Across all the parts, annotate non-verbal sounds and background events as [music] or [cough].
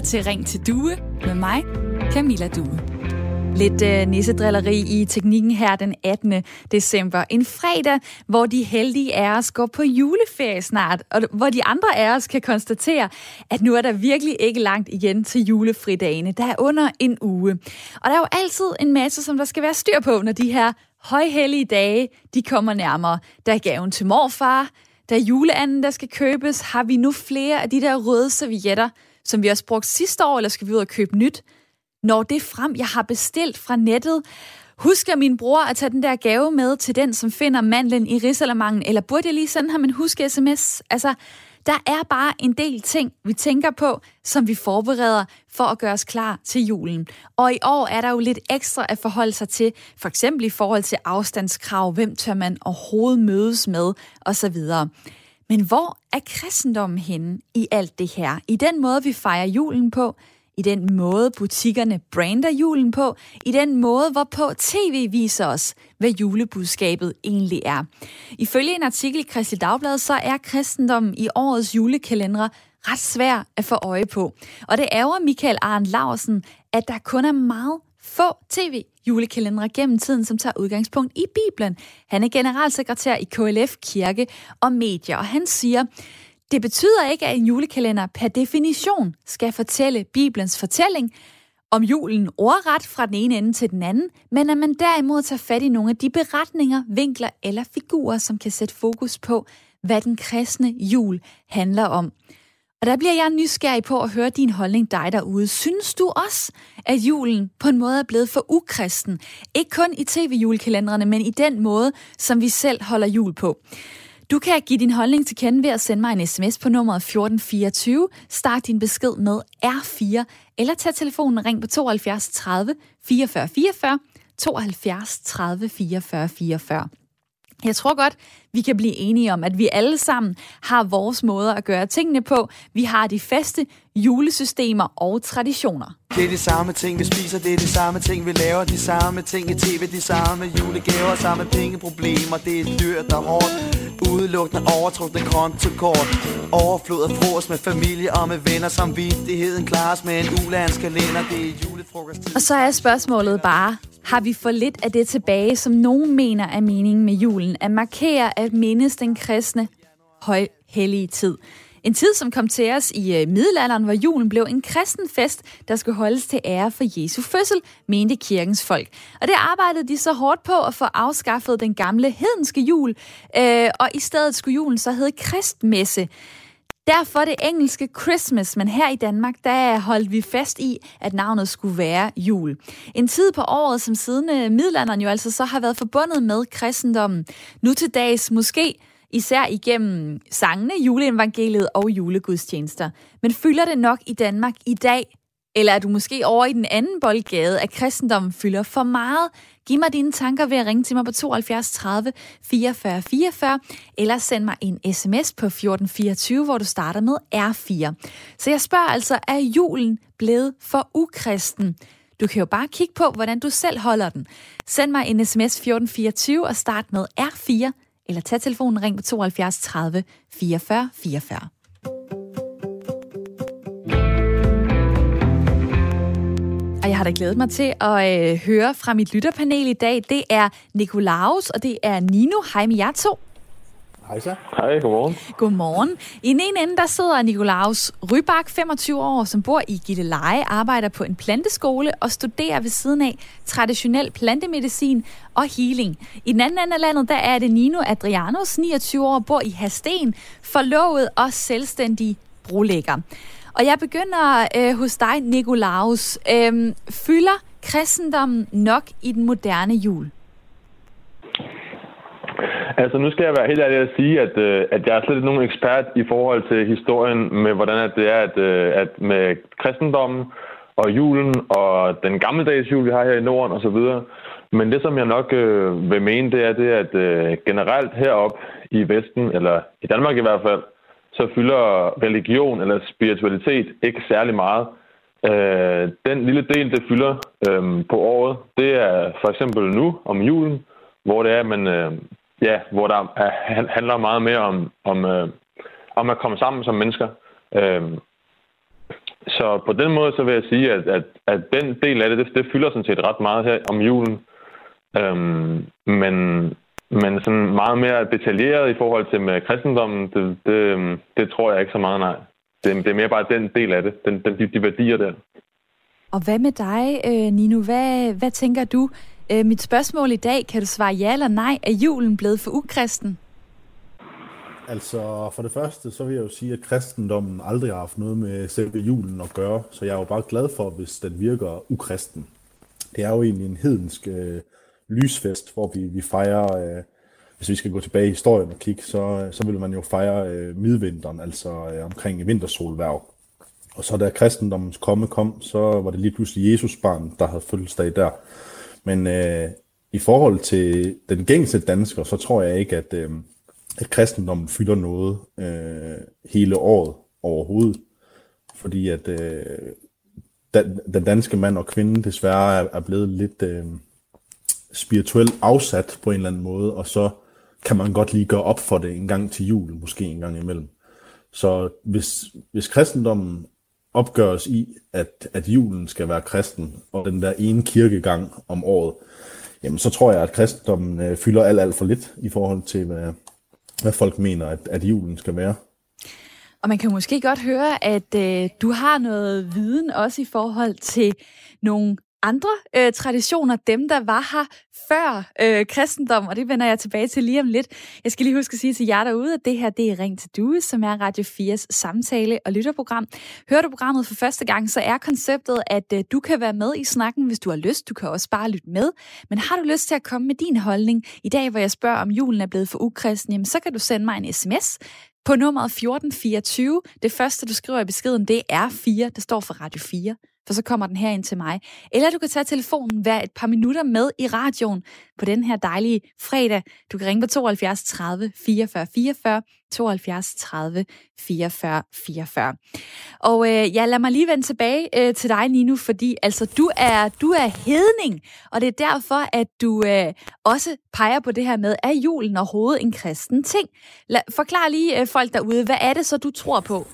lytter til Ring til Due med mig, Camilla Due. Lidt øh, nissedrilleri i teknikken her den 18. december. En fredag, hvor de heldige af os går på juleferie snart, og hvor de andre af os kan konstatere, at nu er der virkelig ikke langt igen til julefridagene. Der er under en uge. Og der er jo altid en masse, som der skal være styr på, når de her højhellige dage, de kommer nærmere. Der er gaven til morfar, der er juleanden, der skal købes. Har vi nu flere af de der røde servietter, som vi også brugte sidste år, eller skal vi ud og købe nyt? Når det frem, jeg har bestilt fra nettet? Husker min bror at tage den der gave med til den, som finder mandlen i risalamangen, eller burde jeg lige sende ham en husk-sms? Altså, der er bare en del ting, vi tænker på, som vi forbereder for at gøre os klar til julen. Og i år er der jo lidt ekstra at forholde sig til, for eksempel i forhold til afstandskrav, hvem tør man overhovedet mødes med, osv. Men hvor er kristendommen henne i alt det her? I den måde, vi fejrer julen på, i den måde, butikkerne brander julen på, i den måde, hvorpå tv viser os, hvad julebudskabet egentlig er. Ifølge en artikel i Kristelig Dagblad, så er kristendommen i årets julekalendere ret svær at få øje på. Og det ærger Michael Arndt Larsen, at der kun er meget få tv-julekalendere gennem tiden, som tager udgangspunkt i Bibelen. Han er generalsekretær i KLF Kirke og Medier, og han siger, det betyder ikke, at en julekalender per definition skal fortælle Bibelens fortælling om julen ordret fra den ene ende til den anden, men at man derimod tager fat i nogle af de beretninger, vinkler eller figurer, som kan sætte fokus på, hvad den kristne jul handler om. Og der bliver jeg nysgerrig på at høre din holdning dig derude. Synes du også, at julen på en måde er blevet for ukristen? Ikke kun i tv-julekalenderne, men i den måde, som vi selv holder jul på. Du kan give din holdning til kende ved at sende mig en sms på nummeret 1424. Start din besked med R4, eller tag telefonen og ring på 72 30 44 44, 72 30 44 44. Jeg tror godt, vi kan blive enige om, at vi alle sammen har vores måder at gøre tingene på. Vi har de faste julesystemer og traditioner. Det er de samme ting, vi spiser, det er de samme ting, vi laver, de samme ting i tv, de samme julegaver, samme pengeproblemer, det er dyrt og hårdt, udelukkende overtrukne kontokort, overflod af frokost med familie og med venner, som vidtigheden klares med en ulandskalender, det er julefrokost. Og så er spørgsmålet bare, har vi for lidt af det tilbage, som nogen mener er meningen med julen, at markere at mindes den kristne højhellige tid. En tid, som kom til os i øh, middelalderen, hvor julen blev en kristen fest, der skulle holdes til ære for Jesu fødsel, mente kirkens folk. Og det arbejdede de så hårdt på at få afskaffet den gamle hedenske jul, øh, og i stedet skulle julen så hedde kristmesse. Derfor det engelske Christmas, men her i Danmark, der holdt vi fast i, at navnet skulle være jul. En tid på året, som siden øh, middelalderen jo altså så har været forbundet med kristendommen. Nu til dags måske især igennem sangene, juleevangeliet og julegudstjenester. Men fylder det nok i Danmark i dag? Eller er du måske over i den anden boldgade, at kristendommen fylder for meget? Giv mig dine tanker ved at ringe til mig på 72 30 44 44, eller send mig en sms på 1424, hvor du starter med R4. Så jeg spørger altså, er julen blevet for ukristen? Du kan jo bare kigge på, hvordan du selv holder den. Send mig en sms 1424 og start med R4, eller tag telefonen ring på 72 30 44 44. Og jeg har da glædet mig til at øh, høre fra mit lytterpanel i dag. Det er Nikolaus, og det er Nino. Hej med jer to. Hej så. Hej, godmorgen. Godmorgen. I den ene ende, der sidder Nikolaus Rybak, 25 år, som bor i Gilleleje, arbejder på en planteskole og studerer ved siden af traditionel plantemedicin og healing. I den anden ende af landet, der er det Nino Adrianos, 29 år, bor i Hasten, forlovet og selvstændig brolægger. Og jeg begynder øh, hos dig, Nikolaus. Øhm, fylder kristendommen nok i den moderne jul? Altså, nu skal jeg være helt ærlig at sige, at, øh, at jeg er slet ikke nogen ekspert i forhold til historien med, hvordan at det er, at, øh, at med kristendommen og julen og den gammeldags jul, vi har her i Norden osv. Men det, som jeg nok øh, vil mene, det er det, at øh, generelt herop i Vesten, eller i Danmark i hvert fald, så fylder religion eller spiritualitet ikke særlig meget. Øh, den lille del, det fylder øh, på året, det er for eksempel nu om julen, hvor det er, man øh, ja, hvor der er, handler meget mere om, om, øh, om at komme sammen som mennesker. Øh, så på den måde, så vil jeg sige, at, at, at den del af det, det, det fylder sådan set ret meget her om julen. Øhm, men, men sådan meget mere detaljeret i forhold til med kristendommen, det, det, det tror jeg ikke så meget, nej. Det, det er mere bare den del af det, den, den, de, de værdier der. Og hvad med dig, øh, Nino? Hvad, hvad tænker du? Øh, mit spørgsmål i dag, kan du svare ja eller nej? Er julen blevet for ukristen? Altså, for det første, så vil jeg jo sige, at kristendommen aldrig har haft noget med selve julen at gøre, så jeg er jo bare glad for, hvis den virker ukristen. Det er jo egentlig en hedensk øh, lysfest, hvor vi, vi fejrer, øh, hvis vi skal gå tilbage i historien og kigge, så, øh, så vil man jo fejre øh, midvinteren, altså øh, omkring vintersolværv. Og så da kristendommens komme kom, så var det lige pludselig Jesus barn, der havde fødselsdag der. Men øh, i forhold til den gængse dansker, så tror jeg ikke, at, øh, at kristendommen fylder noget øh, hele året overhovedet. Fordi at øh, den, den danske mand og kvinde desværre er, er blevet lidt øh, spirituelt afsat på en eller anden måde, og så kan man godt lige gøre op for det en gang til jul, måske en gang imellem. Så hvis, hvis kristendommen opgøres i, at, at julen skal være kristen, og den der ene kirkegang om året, jamen så tror jeg, at kristendommen øh, fylder alt, alt for lidt i forhold til, hvad, hvad folk mener, at, at julen skal være. Og man kan måske godt høre, at øh, du har noget viden også i forhold til nogle andre øh, traditioner, dem der var her før øh, kristendom, og det vender jeg tilbage til lige om lidt. Jeg skal lige huske at sige til jer derude, at det her det er Ring til Due, som er Radio 4's samtale- og lytterprogram. Hører du programmet for første gang, så er konceptet, at øh, du kan være med i snakken, hvis du har lyst. Du kan også bare lytte med. Men har du lyst til at komme med din holdning i dag, hvor jeg spørger, om julen er blevet for ukristen, jamen, så kan du sende mig en sms på nummeret 1424. Det første, du skriver i beskeden, det er 4. Det står for Radio 4 for så kommer den her ind til mig. Eller du kan tage telefonen hver et par minutter med i radioen på den her dejlige fredag. Du kan ringe på 72 30 44 44, 72 30 44 44. Og øh, ja, lad mig lige vende tilbage øh, til dig, Nino, fordi altså, du er, du er hedning, og det er derfor, at du øh, også peger på det her med, er julen overhovedet en kristen ting? La, forklar lige øh, folk derude, hvad er det så, du tror på?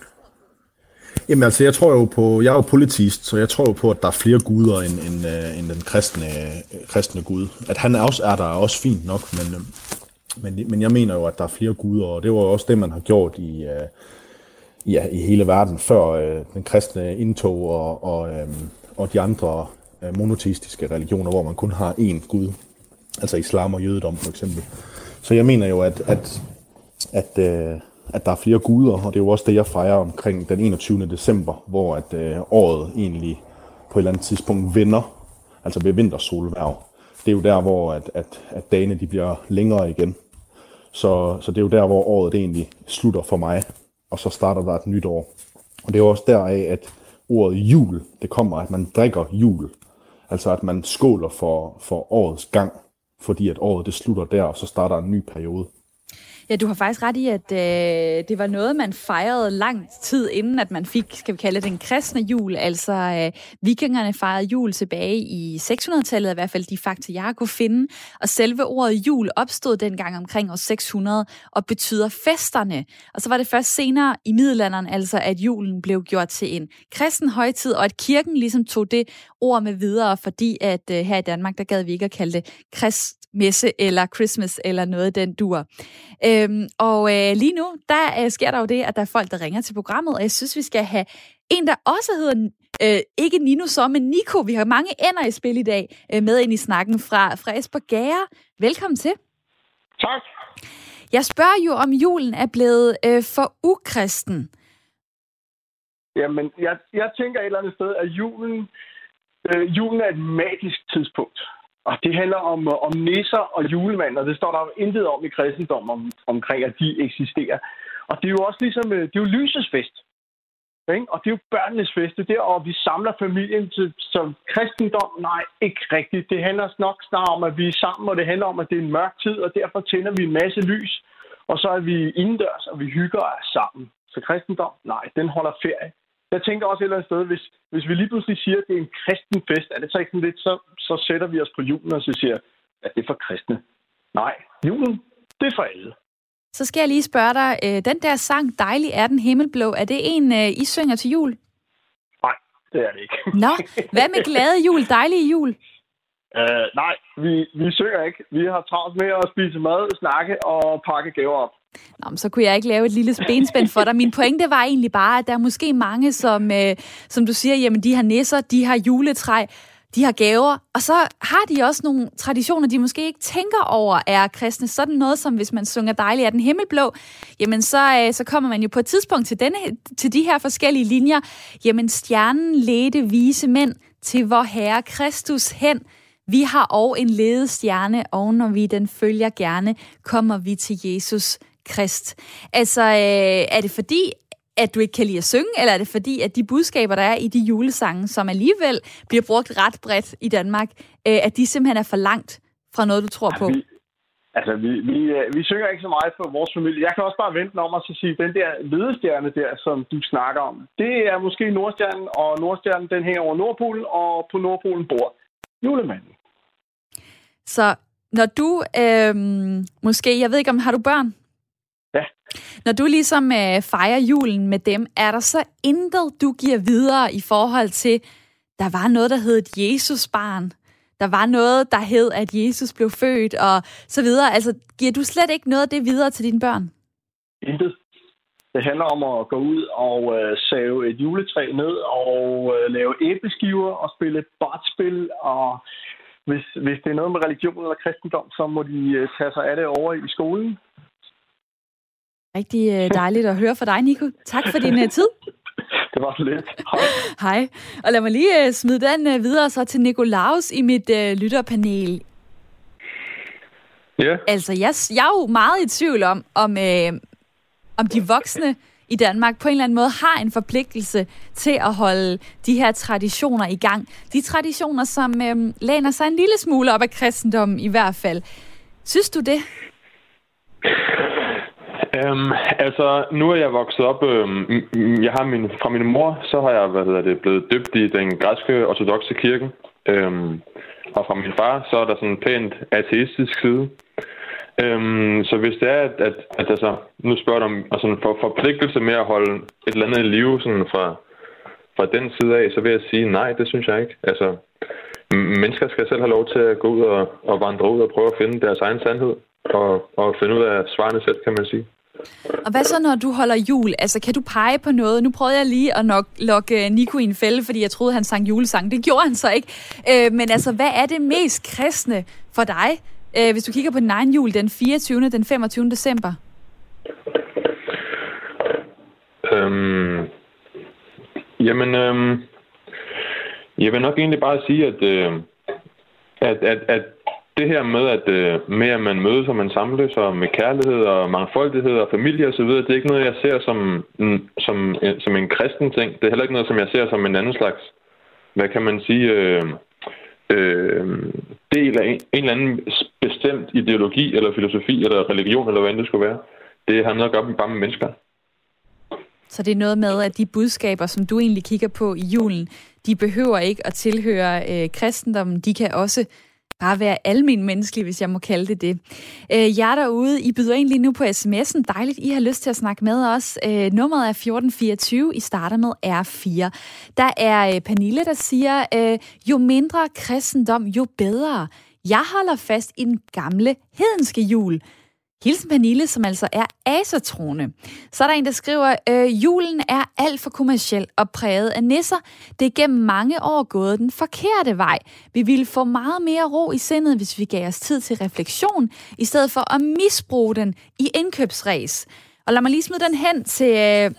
Jamen altså, jeg tror jo på, jeg er jo politist, så jeg tror jo på, at der er flere guder end, end, uh, end den kristne, øh, kristne gud. At han også er der er også fint nok, men, øh, men, men jeg mener jo, at der er flere guder, og det var jo også det, man har gjort i, ja, i hele verden før den kristne indtog og, og, og de andre monoteistiske religioner, hvor man kun har én gud. Altså islam og jødedom for eksempel. Så jeg mener jo, at, at, at uh, at der er flere guder, og det er jo også det, jeg fejrer omkring den 21. december, hvor at øh, året egentlig på et eller andet tidspunkt vender, altså ved vintersolværv. Det er jo der, hvor at, at, at dagene de bliver længere igen. Så, så det er jo der, hvor året det egentlig slutter for mig, og så starter der et nyt år. Og det er jo også deraf, at ordet jul, det kommer, at man drikker jul. Altså at man skåler for, for årets gang, fordi at året det slutter der, og så starter en ny periode. Ja, du har faktisk ret i, at øh, det var noget, man fejrede lang tid inden, at man fik, skal vi kalde det, den kristne jul. Altså, øh, vikingerne fejrede jul tilbage i 600-tallet, i hvert fald de fakta, jeg kunne finde. Og selve ordet jul opstod dengang omkring år 600 og betyder festerne. Og så var det først senere i middelalderen, altså at julen blev gjort til en kristen højtid, og at kirken ligesom tog det ord med videre, fordi at øh, her i Danmark, der gad vi ikke at kalde det krist messe eller Christmas eller noget den dur. Øhm, og øh, lige nu, der øh, sker der jo det, at der er folk, der ringer til programmet, og jeg synes, vi skal have en, der også hedder, øh, ikke Nino så, men Nico. Vi har mange ender i spil i dag øh, med ind i snakken fra, fra Esper Gære. Velkommen til. Tak. Jeg spørger jo, om julen er blevet øh, for ukristen. Jamen, jeg, jeg tænker et eller andet sted, at julen, øh, julen er et magisk tidspunkt. Og det handler om, øh, om nisser og julemand, og det står der jo intet om i kristendommen om, omkring, at de eksisterer. Og det er jo også ligesom, øh, det er jo lysets fest. Ikke? Og det er jo børnenes fest. Det der, og vi samler familien til, som kristendom. Nej, ikke rigtigt. Det handler nok snart om, at vi er sammen, og det handler om, at det er en mørk tid, og derfor tænder vi en masse lys. Og så er vi indendørs, og vi hygger os sammen. Så kristendom, nej, den holder ferie jeg tænker også et eller andet sted, hvis, hvis vi lige pludselig siger, at det er en kristen fest, er det så ikke sådan lidt, så, så sætter vi os på julen og så siger, at det er for kristne. Nej, julen, det er for alle. Så skal jeg lige spørge dig, øh, den der sang, Dejlig er den himmelblå, er det en, øh, I synger til jul? det er det ikke. Nå, hvad med glade jul, dejlige jul? Uh, [laughs] nej, vi, vi synger ikke. Vi har travlt med at spise mad, snakke og pakke gaver op. Nå, men så kunne jeg ikke lave et lille benspænd for dig. Min pointe var egentlig bare, at der er måske mange, som, øh, som du siger, jamen de har nisser, de har juletræ, de har gaver, og så har de også nogle traditioner, de måske ikke tænker over er kristne. Sådan noget som, hvis man synger dejligt af den himmelblå, jamen så, øh, så kommer man jo på et tidspunkt til, denne, til de her forskellige linjer. Jamen stjernen ledte vise mænd til vor Herre Kristus hen. Vi har og en ledet stjerne, og når vi den følger gerne, kommer vi til Jesus Krist. Altså, øh, er det fordi, at du ikke kan lide at synge, eller er det fordi, at de budskaber, der er i de julesange, som alligevel bliver brugt ret bredt i Danmark, øh, at de simpelthen er for langt fra noget, du tror på? Altså, vi, vi, øh, vi synger ikke så meget for vores familie. Jeg kan også bare vente om at sige, den der ledestjerne der, som du snakker om, det er måske Nordstjernen, og Nordstjernen, den hænger over Nordpolen, og på Nordpolen bor julemanden. Så når du, øh, måske, jeg ved ikke om, har du børn? Når du ligesom øh, fejrer julen med dem, er der så intet, du giver videre i forhold til, der var noget, der hed et Jesusbarn. Der var noget, der hed, at Jesus blev født, og så videre. Altså, giver du slet ikke noget af det videre til dine børn? Intet. Det handler om at gå ud og øh, save et juletræ ned og øh, lave æbleskiver og spille brætspil. Og hvis, hvis det er noget med religion eller kristendom, så må de øh, tage sig af det over i skolen. Rigtig øh, dejligt at høre fra dig, Nico. Tak for din uh, tid. [laughs] Det var så lidt. Hej. Hej. Og lad mig lige uh, smide den videre så til Nicolaus i mit lytterpanel. Ja. Yeah. Altså, jeg, jeg er jo meget i tvivl om, om, uh, om de voksne i Danmark på en eller anden måde har en forpligtelse til at holde de her traditioner i gang. De traditioner, som uh, læner sig en lille smule op af kristendommen i hvert fald. Synes du det? Øhm, altså, nu er jeg vokset op, øhm, jeg har min, fra min mor, så har jeg hvad hedder det, blevet døbt i den græske ortodoxe kirke. Øhm, og fra min far, så er der sådan en pænt ateistisk side. Øhm, så hvis det er, at, at, at altså, nu spørger du om altså, for forpligtelse med at holde et eller andet i live sådan fra, fra den side af, så vil jeg sige nej, det synes jeg ikke. Altså, mennesker skal selv have lov til at gå ud og, og vandre ud og prøve at finde deres egen sandhed og, og finde ud af svarene selv, kan man sige. Og hvad så, når du holder jul? Altså, kan du pege på noget? Nu prøvede jeg lige at nok lokke øh, Nico i en fælde, fordi jeg troede, han sang julesang. Det gjorde han så ikke. Øh, men altså, hvad er det mest kristne for dig, øh, hvis du kigger på den egen jul den 24. den 25. december? Øhm, jamen, øhm, jeg vil nok egentlig bare sige, at, øh, at, at, at det her med, at, øh, med, at man mødes og man samles og med kærlighed og mangfoldighed og familie osv., det er ikke noget, jeg ser som, som, øh, som en kristen ting. Det er heller ikke noget, som jeg ser som en anden slags, hvad kan man sige, øh, øh, del af en, en eller anden bestemt ideologi eller filosofi eller religion eller hvad end det skulle være. Det har noget at gøre med bare med mennesker. Så det er noget med, at de budskaber, som du egentlig kigger på i julen, de behøver ikke at tilhøre øh, kristendommen. De kan også bare være almen menneskelig, hvis jeg må kalde det det. Øh, jer derude, I byder egentlig nu på sms'en. Dejligt, I har lyst til at snakke med os. Øh, nummeret er 1424. I starter med R4. Der er øh, Pernille, der siger, øh, jo mindre kristendom, jo bedre. Jeg holder fast i den gamle hedenske jul. Hilsen Pernille, som altså er asatrone. Så er der en, der skriver, øh, julen er alt for kommersiel og præget af nisser. Det er gennem mange år gået den forkerte vej. Vi ville få meget mere ro i sindet, hvis vi gav os tid til refleksion, i stedet for at misbruge den i indkøbsræs. Og lad mig lige smide den hen til, øh,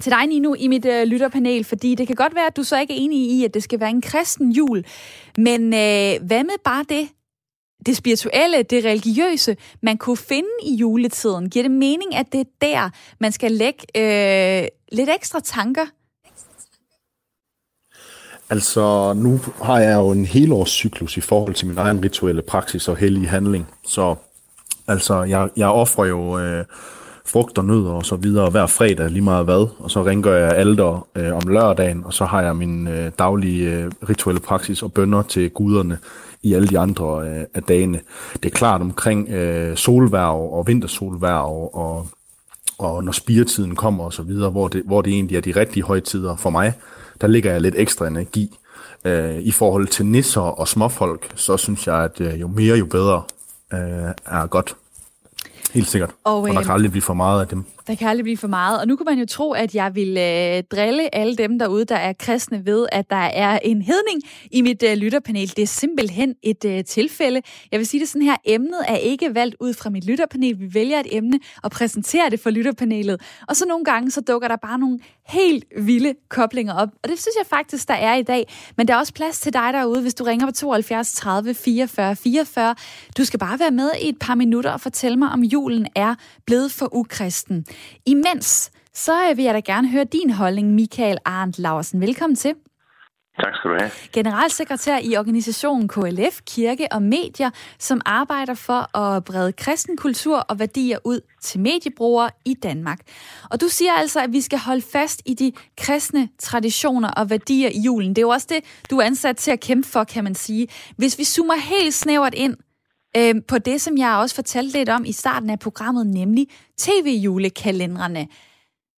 til dig, Nino, i mit øh, lytterpanel, fordi det kan godt være, at du så ikke er enig i, at det skal være en kristen jul. Men øh, hvad med bare det, det spirituelle, det religiøse, man kunne finde i juletiden? Giver det mening, at det er der, man skal lægge øh, lidt ekstra tanker? Altså, nu har jeg jo en helårscyklus i forhold til min egen rituelle praksis og hellig handling. Så altså, jeg, jeg offrer jo øh, frugt og nødder og så videre hver fredag, lige meget hvad. Og så ringer jeg alder øh, om lørdagen, og så har jeg min øh, daglige øh, rituelle praksis og bønder til guderne i alle de andre øh, af dagene. Det er klart omkring øh, solværv og vintersolværv og, og når spiretiden kommer og så videre, hvor det, hvor det egentlig er de rigtige højtider for mig, der ligger jeg lidt ekstra energi. Øh, I forhold til nisser og småfolk, så synes jeg, at øh, jo mere, jo bedre øh, er godt. Helt sikkert. Og, og der kan aldrig blive for meget af dem. Der kan aldrig blive for meget. Og nu kunne man jo tro, at jeg ville øh, drille alle dem derude, der er kristne ved, at der er en hedning i mit øh, lytterpanel. Det er simpelthen et øh, tilfælde. Jeg vil sige det sådan her, emnet er ikke valgt ud fra mit lytterpanel. Vi vælger et emne og præsenterer det for lytterpanelet. Og så nogle gange, så dukker der bare nogle helt vilde koblinger op. Og det synes jeg faktisk, der er i dag. Men der er også plads til dig derude, hvis du ringer på 72 30 44 44. Du skal bare være med i et par minutter og fortælle mig, om julen er blevet for ukristen. Imens, så vil jeg da gerne høre din holdning, Michael Arndt Larsen. Velkommen til. Tak skal du have. Generalsekretær i organisationen KLF, Kirke og Medier, som arbejder for at brede kristen kultur og værdier ud til mediebrugere i Danmark. Og du siger altså, at vi skal holde fast i de kristne traditioner og værdier i julen. Det er jo også det, du er ansat til at kæmpe for, kan man sige. Hvis vi zoomer helt snævert ind øh, på det, som jeg også fortalte lidt om i starten af programmet, nemlig tv-julekalenderne.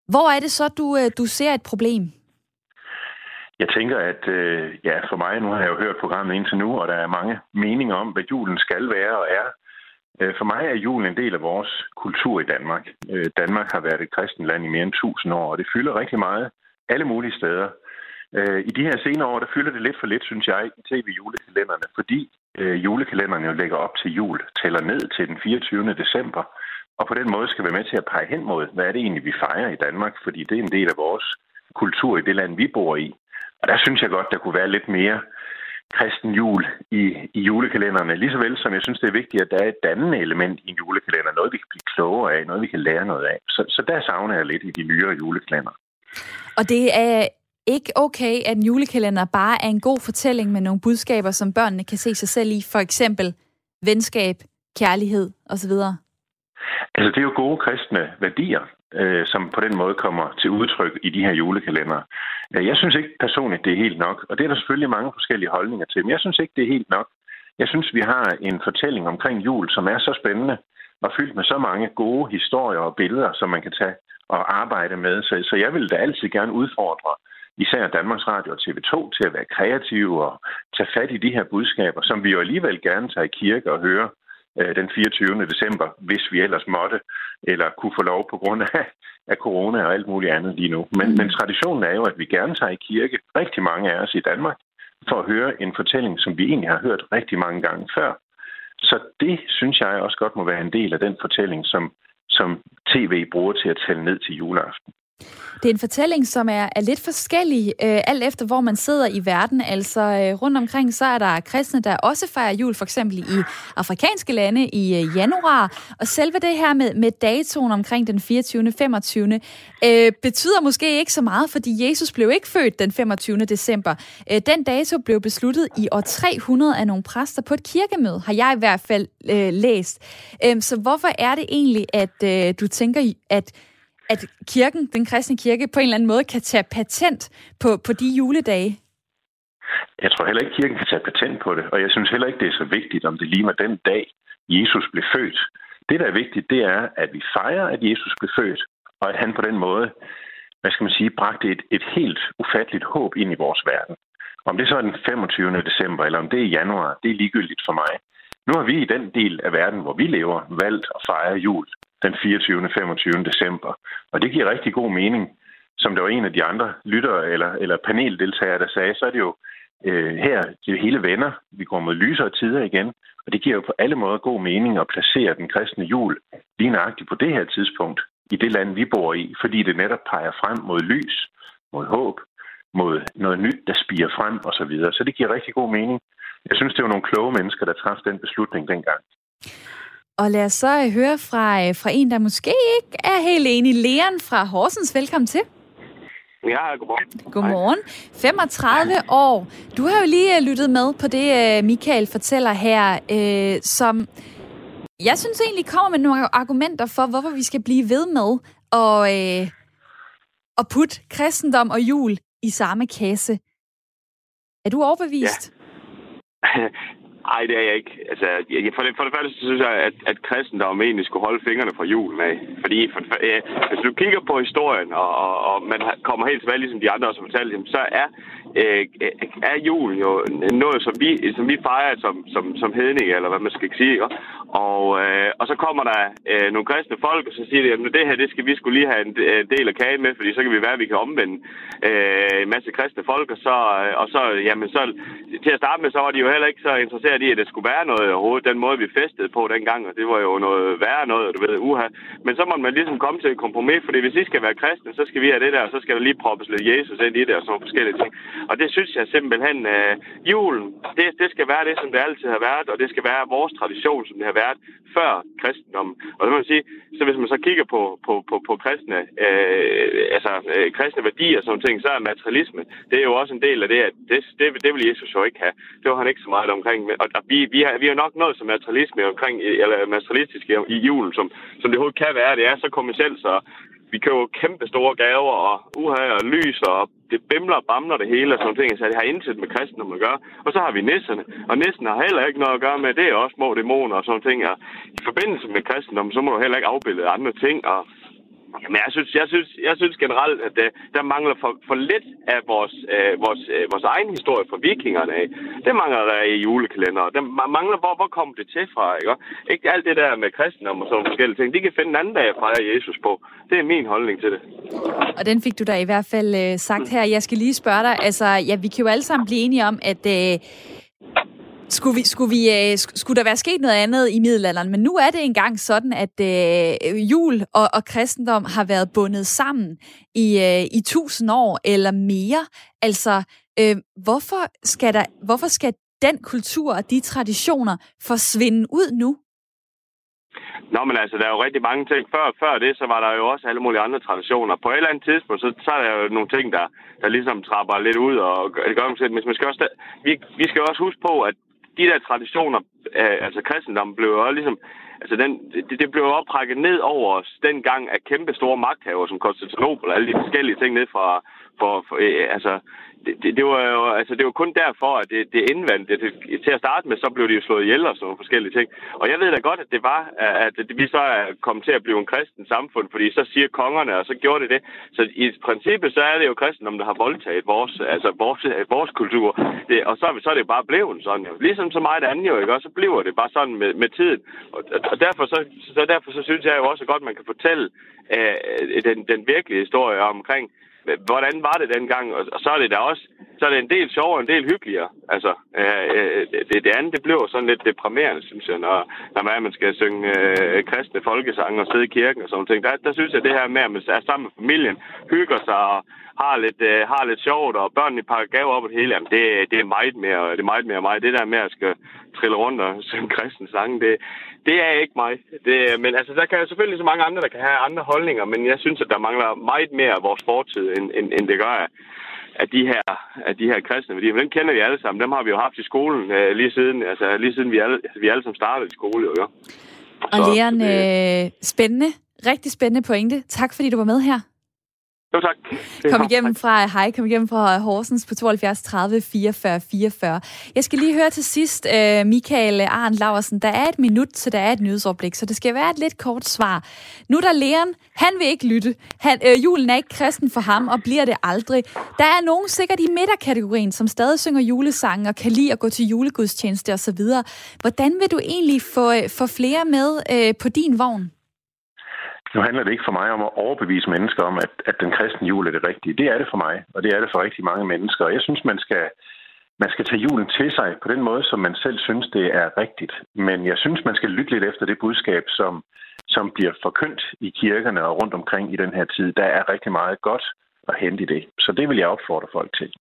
Hvor er det så, du, øh, du ser et problem? Jeg tænker, at øh, ja, for mig, nu har jeg jo hørt programmet indtil nu, og der er mange meninger om, hvad julen skal være og er. Øh, for mig er julen en del af vores kultur i Danmark. Øh, Danmark har været et kristent land i mere end 1000 år, og det fylder rigtig meget alle mulige steder. Øh, I de her senere år, der fylder det lidt for lidt, synes jeg, i tv-julekalenderne, fordi øh, julekalenderen jo lægger op til jul, tæller ned til den 24. december, og på den måde skal være med til at pege hen mod, hvad er det egentlig, vi fejrer i Danmark, fordi det er en del af vores kultur i det land, vi bor i. Og der synes jeg godt, der kunne være lidt mere kristen jul i, i julekalenderne, lige så vel som jeg synes, det er vigtigt, at der er et dannende element i en julekalender, noget vi kan blive klogere af, noget vi kan lære noget af. Så, så der savner jeg lidt i de nyere julekalender. Og det er ikke okay, at en julekalender bare er en god fortælling med nogle budskaber, som børnene kan se sig selv i, for eksempel venskab, kærlighed osv.? Altså, det er jo gode kristne værdier, øh, som på den måde kommer til udtryk i de her julekalendere. Øh, jeg synes ikke personligt, det er helt nok, og det er der selvfølgelig mange forskellige holdninger til, men jeg synes ikke, det er helt nok. Jeg synes, vi har en fortælling omkring jul, som er så spændende og fyldt med så mange gode historier og billeder, som man kan tage og arbejde med. Så, så jeg vil da altid gerne udfordre især Danmarks Radio og TV2 til at være kreative og tage fat i de her budskaber, som vi jo alligevel gerne tager i kirke og høre øh, den 24. december, hvis vi ellers måtte, eller kunne få lov på grund af, af corona og alt muligt andet lige nu. Men, mm. men traditionen er jo, at vi gerne tager i kirke, rigtig mange af os i Danmark, for at høre en fortælling, som vi egentlig har hørt rigtig mange gange før. Så det synes jeg også godt må være en del af den fortælling, som, som tv bruger til at tælle ned til juleaften. Det er en fortælling, som er, er lidt forskellig, øh, alt efter hvor man sidder i verden. Altså øh, rundt omkring, så er der kristne, der også fejrer jul, for eksempel i afrikanske lande i øh, januar. Og selve det her med, med datoen omkring den 24. 25. Øh, betyder måske ikke så meget, fordi Jesus blev ikke født den 25. december. Øh, den dato blev besluttet i år 300 af nogle præster på et kirkemøde, har jeg i hvert fald øh, læst. Øh, så hvorfor er det egentlig, at øh, du tænker, at at kirken, den kristne kirke, på en eller anden måde kan tage patent på, på de juledage? Jeg tror heller ikke, kirken kan tage patent på det, og jeg synes heller ikke, det er så vigtigt, om det lige var den dag, Jesus blev født. Det, der er vigtigt, det er, at vi fejrer, at Jesus blev født, og at han på den måde, hvad skal man sige, bragte et, et helt ufatteligt håb ind i vores verden. Om det så er den 25. december, eller om det er januar, det er ligegyldigt for mig. Nu har vi i den del af verden, hvor vi lever, valgt at fejre jul den 24. 25. december. Og det giver rigtig god mening. Som der var en af de andre lyttere eller, eller paneldeltagere, der sagde, så er det jo øh, her, det hele vender. Vi går mod lysere tider igen. Og det giver jo på alle måder god mening at placere den kristne jul lige nøjagtigt på det her tidspunkt i det land, vi bor i, fordi det netop peger frem mod lys, mod håb, mod noget nyt, der spiger frem osv. Så, videre. så det giver rigtig god mening. Jeg synes, det var nogle kloge mennesker, der træffede den beslutning dengang. Og lad os så øh, høre fra, øh, fra en, der måske ikke er helt enig. Leon fra Horsens, velkommen til. Ja, godmorgen. Godmorgen. 35 år. Du har jo lige øh, lyttet med på det, Michael fortæller her, øh, som jeg synes egentlig kommer med nogle argumenter for, hvorfor vi skal blive ved med at, øh, at putte kristendom og jul i samme kasse. Er du overbevist? Ja. [laughs] Nej, det er jeg ikke. Altså, jeg, for, det, for det første synes jeg, at, at kristendommen egentlig skulle holde fingrene fra julen af. Fordi for, ja, hvis du kigger på historien, og, og, og man kommer helt tilbage, ligesom de andre også har fortalt, så er øh, er jul jo noget, som vi, som vi fejrer som, som, som hedninge, eller hvad man skal sige. Ikke? Og, øh, og så kommer der øh, nogle kristne folk, og så siger de, at det her, det skal vi skulle lige have en øh, del af kagen med, fordi så kan vi være, at vi kan omvende øh, en masse kristne folk, og så, øh, og så, jamen, så til at starte med, så var de jo heller ikke så interesseret i, at det skulle være noget overhovedet, den måde, vi festede på dengang, og det var jo noget værre noget, du ved, uha. Men så må man ligesom komme til et kompromis, fordi hvis I skal være kristne, så skal vi have det der, og så skal der lige proppes lidt Jesus ind i det, og sådan nogle forskellige ting. Og det synes jeg simpelthen, øh, julen, det, det skal være det, som det altid har været, og det skal være vores tradition, som det har været før kristendommen. Og det må man sige, så hvis man så kigger på, på, på, på kristne, øh, altså, øh, kristne værdier og sådan ting, så er materialisme, det er jo også en del af det, at det, det, det vil Jesus jo ikke have. Det var han ikke så meget omkring. Og, og vi, vi, har, vi har nok noget som materialisme omkring, eller materialistisk i, i julen, som, som det overhovedet kan være. Det er så kommersielt, så vi køber kæmpe store gaver og uha og lys, og det bimler og bamler det hele og sådan ting, så det har intet med kristendom at gøre. Og så har vi nisserne, og nissen har heller ikke noget at gøre med, det er også små dæmoner og sådan ting. Og i forbindelse med kristendom, så må du heller ikke afbilde andre ting, og Jamen, jeg synes, jeg synes, jeg synes generelt, at der, der mangler for, for lidt af vores, øh, vores, øh, vores egen historie fra vikingerne af. Det mangler der i julekalender. Det mangler, hvor, hvor kommer det til fra, ikke? Ikke alt det der med kristendom og sådan forskellige ting. De kan finde en anden dag at fejre Jesus på. Det er min holdning til det. Og den fik du da i hvert fald øh, sagt her. Jeg skal lige spørge dig, altså, ja, vi kan jo alle sammen blive enige om, at øh, skulle, vi, skulle, vi, uh, skulle der være sket noget andet i middelalderen? Men nu er det engang sådan, at øh, jul og, og kristendom har været bundet sammen i, øh, i tusind år eller mere. Altså, øh, hvorfor, skal der, hvorfor skal den kultur og de traditioner forsvinde ud nu? Nå, men altså, der er jo rigtig mange ting. Før, før det, så var der jo også alle mulige andre traditioner. På et eller andet tidspunkt, så, så er der jo nogle ting, der, der ligesom trapper lidt ud, og det gør man Men man skal også, vi, vi skal også huske på, at de der traditioner, øh, altså kristendommen, blev jo ligesom, altså den, det, det blev oprækket ned over os dengang af kæmpe store magthaver som Konstantinopel og alle de forskellige ting ned fra, for, for øh, altså, det, det, det, var jo altså, det var kun derfor, at det, det indvandt. Det, det, til at starte med, så blev de jo slået ihjel og sådan forskellige ting. Og jeg ved da godt, at det var, at vi så er kommet til at blive en kristen samfund, fordi så siger kongerne, og så gjorde det det. Så i princippet, så er det jo kristendom, der har voldtaget vores, altså vores, vores kultur. Det, og så, så er det bare blevet sådan. Jo. Ligesom så meget andet jo, ikke? Og så bliver det bare sådan med, med tiden. Og, og derfor, så, så derfor så synes jeg jo også godt, at man kan fortælle øh, den, den virkelige historie omkring, hvordan var det dengang? Og så er det da også, så er det en del sjovere, en del hyggeligere. Altså, øh, øh det, det andet, det bliver sådan lidt deprimerende, synes jeg, når, når man, man skal synge øh, kristne folkesange og sidde i kirken og sådan ting. Der, der synes jeg, det her med, at man er sammen med familien, hygger sig og har lidt, øh, har lidt sjovt, og børnene pakker gaver op og det hele, jamen det, det er meget mere, det er meget mere mig. Det der med at skal trille rundt og [laughs] synge kristen sange, det, det er ikke mig. Det, men altså, der kan selvfølgelig så mange andre, der kan have andre holdninger, men jeg synes, at der mangler meget mere af vores fortid, end, end, end det gør af, af de her, af de her kristne værdier. Men dem kender vi alle sammen. Dem har vi jo haft i skolen øh, lige siden, altså lige siden vi alle, vi alle sammen startede i skole. Jo, ja. Og Leon, øh, spændende. Rigtig spændende pointe. Tak fordi du var med her. Jo, tak. Kom igennem fra, hej, kom igennem fra Horsens på 72 30 44 44. Jeg skal lige høre til sidst, uh, Michael Arndt Laversen, der er et minut, så der er et nyhedsoplæg, så det skal være et lidt kort svar. Nu der Leon, han vil ikke lytte. Han, øh, julen er ikke kristen for ham, og bliver det aldrig. Der er nogen sikkert i midterkategorien, som stadig synger julesange og kan lide at gå til julegudstjeneste osv. Hvordan vil du egentlig få, øh, få flere med uh, på din vogn? Nu handler det ikke for mig om at overbevise mennesker om, at, at den kristne jul er det rigtige. Det er det for mig, og det er det for rigtig mange mennesker. Og jeg synes, man skal, man skal tage julen til sig på den måde, som man selv synes, det er rigtigt. Men jeg synes, man skal lytte lidt efter det budskab, som, som bliver forkyndt i kirkerne og rundt omkring i den her tid. Der er rigtig meget godt at hente i det. Så det vil jeg opfordre folk til.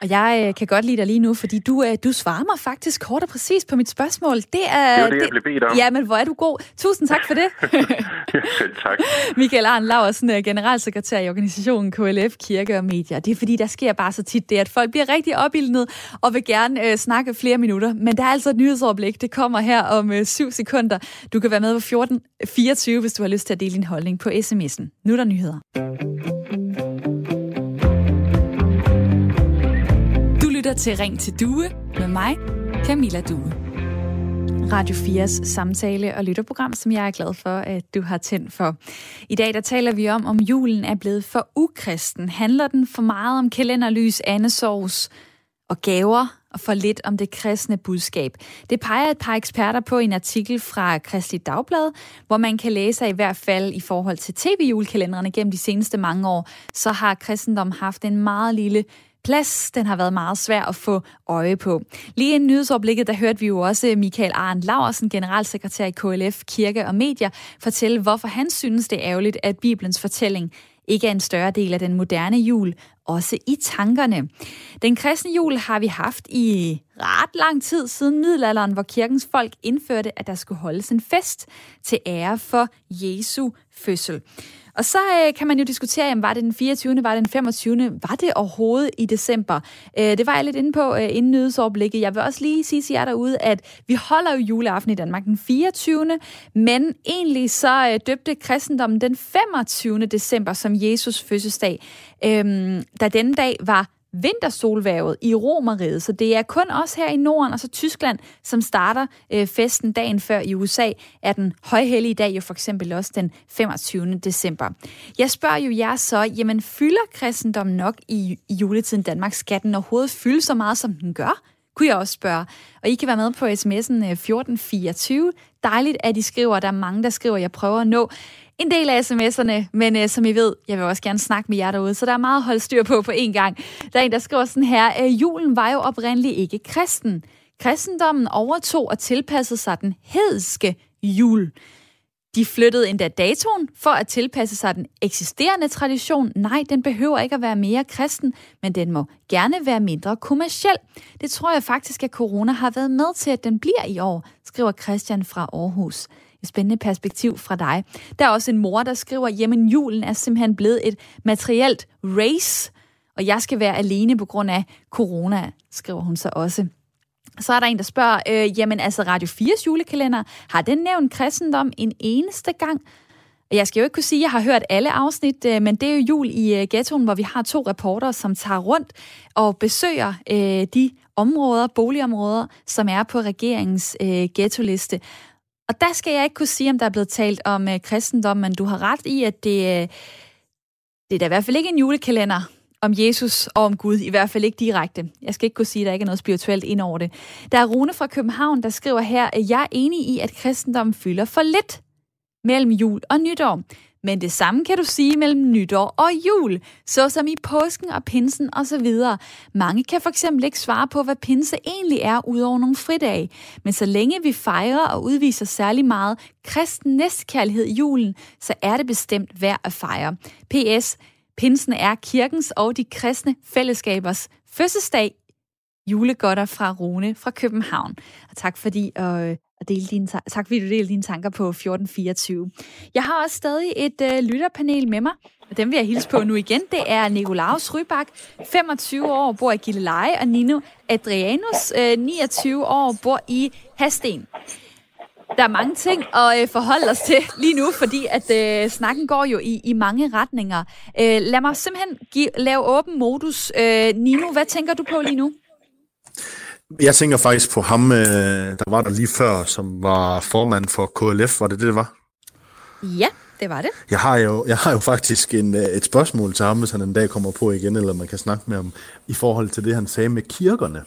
Og jeg øh, kan godt lide dig lige nu, fordi du, øh, du svarer mig faktisk kort og præcis på mit spørgsmål. Det er det, var det, det jeg blev bedt om. Ja, men hvor er du god. Tusind tak for det. [laughs] Selv tak. Michael Arne Laversen er generalsekretær i organisationen KLF Kirke og Medier. Det er fordi, der sker bare så tit det, at folk bliver rigtig opildnet og vil gerne øh, snakke flere minutter. Men der er altså et nyhedsoverblik. Det kommer her om øh, syv sekunder. Du kan være med på 14.24, hvis du har lyst til at dele din holdning på sms'en. Nu er der nyheder. Lytter til Ring til Due med mig, Camilla Due. Radio 4's samtale- og lytterprogram, som jeg er glad for, at du har tændt for. I dag der taler vi om, om julen er blevet for ukristen. Handler den for meget om kalenderlys, andesovs og gaver, og for lidt om det kristne budskab. Det peger et par eksperter på i en artikel fra Kristelig Dagblad, hvor man kan læse, at i hvert fald i forhold til tv-julekalenderne gennem de seneste mange år, så har kristendom haft en meget lille plads, den har været meget svær at få øje på. Lige i nyhedsoverblikket, der hørte vi jo også Michael Arndt Laursen, generalsekretær i KLF Kirke og Medier, fortælle, hvorfor han synes, det er ærgerligt, at Bibelens fortælling ikke er en større del af den moderne jul, også i tankerne. Den kristne jul har vi haft i ret lang tid siden middelalderen, hvor kirkens folk indførte, at der skulle holdes en fest til ære for Jesu fødsel. Og så øh, kan man jo diskutere, jamen, var det den 24., var det den 25., var det overhovedet i december? Øh, det var jeg lidt inde på øh, inden nyhedsoverblikket. Jeg vil også lige sige til jer derude, at vi holder jo juleaften i Danmark den 24., men egentlig så øh, døbte kristendommen den 25. december som Jesus fødselsdag, øh, da denne dag var vintersolværvet i Romeriet, så det er kun os her i Norden og så Tyskland, som starter øh, festen dagen før i USA, er den højhellige dag jo for eksempel også den 25. december. Jeg spørger jo jer så, jamen fylder kristendommen nok i, i juletiden Danmark? Skal den overhovedet fylde så meget, som den gør? kunne jeg også spørge. Og I kan være med på sms'en 1424. Øh, Dejligt, at I skriver. Der er mange, der skriver, jeg prøver at nå en del af sms'erne, men øh, som I ved, jeg vil også gerne snakke med jer derude, så der er meget at holde styr på på én gang. Der er en, der skriver sådan her, uh, julen var jo oprindeligt ikke kristen. Kristendommen overtog og tilpassede sig den hedske jul. De flyttede endda datoen for at tilpasse sig den eksisterende tradition. Nej, den behøver ikke at være mere kristen, men den må gerne være mindre kommersiel. Det tror jeg faktisk, at corona har været med til, at den bliver i år, skriver Christian fra Aarhus et spændende perspektiv fra dig. Der er også en mor, der skriver, jamen julen er simpelthen blevet et materielt race, og jeg skal være alene på grund af corona, skriver hun så også. Så er der en, der spørger, øh, jamen altså Radio 4's julekalender, har den nævnt kristendom en eneste gang? Jeg skal jo ikke kunne sige, at jeg har hørt alle afsnit, øh, men det er jo jul i øh, ghettoen, hvor vi har to reporter, som tager rundt og besøger øh, de områder, boligområder, som er på regeringens øh, ghetto-liste. Og der skal jeg ikke kunne sige, om der er blevet talt om øh, kristendom, men du har ret i, at det, øh, det er da i hvert fald ikke en julekalender om Jesus og om Gud, i hvert fald ikke direkte. Jeg skal ikke kunne sige, at der ikke er noget spirituelt ind over det. Der er Rune fra København, der skriver her, at jeg er enig i, at kristendommen fylder for lidt mellem jul og nytår. Men det samme kan du sige mellem nytår og jul, såsom i påsken og pinsen osv. Mange kan for eksempel ikke svare på, hvad pinse egentlig er, udover nogle fridage. Men så længe vi fejrer og udviser særlig meget kristen næstkærlighed i julen, så er det bestemt værd at fejre. P.S. Pinsen er kirkens og de kristne fællesskabers fødselsdag. Julegodter fra Rune fra København. Og tak fordi øh, at dele dine, tak fordi du delte dine tanker på 1424. Jeg har også stadig et øh, lytterpanel med mig, og dem vil jeg hilse på nu igen. Det er Nikolaus Rybak, 25 år, bor i Gilleleje, og Nino Adrianus, øh, 29 år, bor i Hasten. Der er mange ting at øh, forholde os til lige nu, fordi at øh, snakken går jo i, i mange retninger. Øh, lad mig simpelthen give, lave åben modus. Øh, Nino, hvad tænker du på lige nu? Jeg tænker faktisk på ham, øh, der var der lige før, som var formand for KLF. Var det det, det var? Ja, det var det. Jeg har jo, jeg har jo faktisk en, øh, et spørgsmål til ham, hvis han en dag kommer på igen, eller man kan snakke med ham, i forhold til det, han sagde med kirkerne.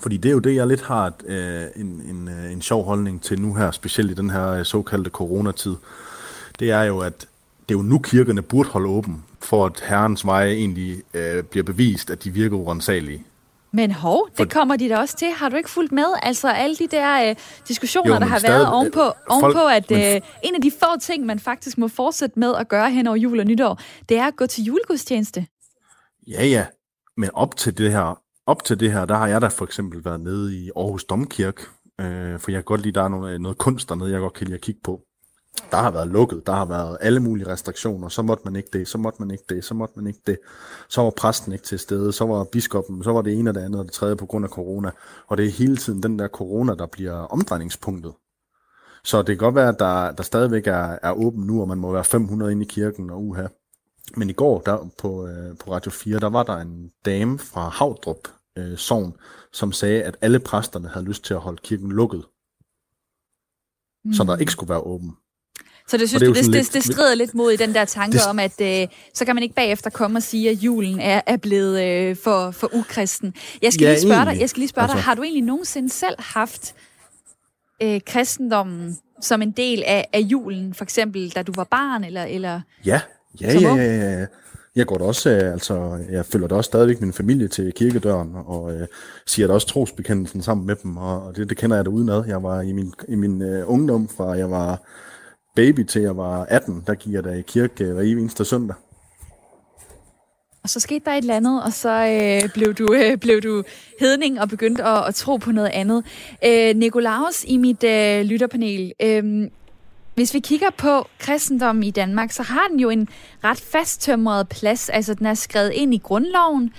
Fordi det er jo det, jeg lidt har et, øh, en, en, en sjov holdning til nu her, specielt i den her såkaldte coronatid. Det er jo, at det er jo nu, kirkerne burde holde åben, for at herrens veje egentlig øh, bliver bevist, at de virker urensagelige. Men hov, det kommer de da også til. Har du ikke fulgt med? Altså alle de der øh, diskussioner, jo, der har stadig, været ovenpå, folk, ovenpå at øh, en af de få ting, man faktisk må fortsætte med at gøre hen over jul og nytår, det er at gå til julegudstjeneste. Ja, ja. Men op til det her, op til det her, der har jeg da for eksempel været nede i Aarhus Domkirke, øh, for jeg kan godt lide, der er noget, noget kunst dernede, jeg godt kan lide at kigge på der har været lukket, der har været alle mulige restriktioner, så måtte man ikke det, så måtte man ikke det, så måtte man ikke det. Så var præsten ikke til stede, så var biskoppen, så var det ene og det andet og det tredje på grund af corona. Og det er hele tiden den der corona, der bliver omdrejningspunktet. Så det kan godt være, at der, der stadigvæk er, er åben nu, og man må være 500 inde i kirken og uha. Men i går der på, øh, på Radio 4, der var der en dame fra Havdrup øh, Sogn, som sagde, at alle præsterne havde lyst til at holde kirken lukket mm. så der ikke skulle være åben. Så det synes det du, det, det, det strider lidt mod i den der tanke det, om, at øh, så kan man ikke bagefter komme og sige, at julen er, er blevet øh, for, for ukristen. Jeg skal, ja, lige spørge dig, jeg skal lige spørge altså, dig, har du egentlig nogensinde selv haft øh, kristendommen som en del af, af julen, for eksempel da du var barn, eller... eller ja, ja, ja, ja, ja. Jeg går da også, øh, altså, jeg følger da også stadigvæk min familie til kirkedøren, og øh, siger da også trosbekendelsen sammen med dem, og det, det kender jeg da udenad. Jeg var i min, i min øh, ungdom, fra jeg var baby til jeg var 18, der gik jeg da i kirke hver eneste søndag. Og så skete der et eller andet, og så øh, blev, du, øh, blev du hedning og begyndte at, at tro på noget andet. Øh, Nikolaus i mit øh, lytterpanel, øh, hvis vi kigger på kristendommen i Danmark, så har den jo en ret fasttømret plads. Altså, den er skrevet ind i grundloven,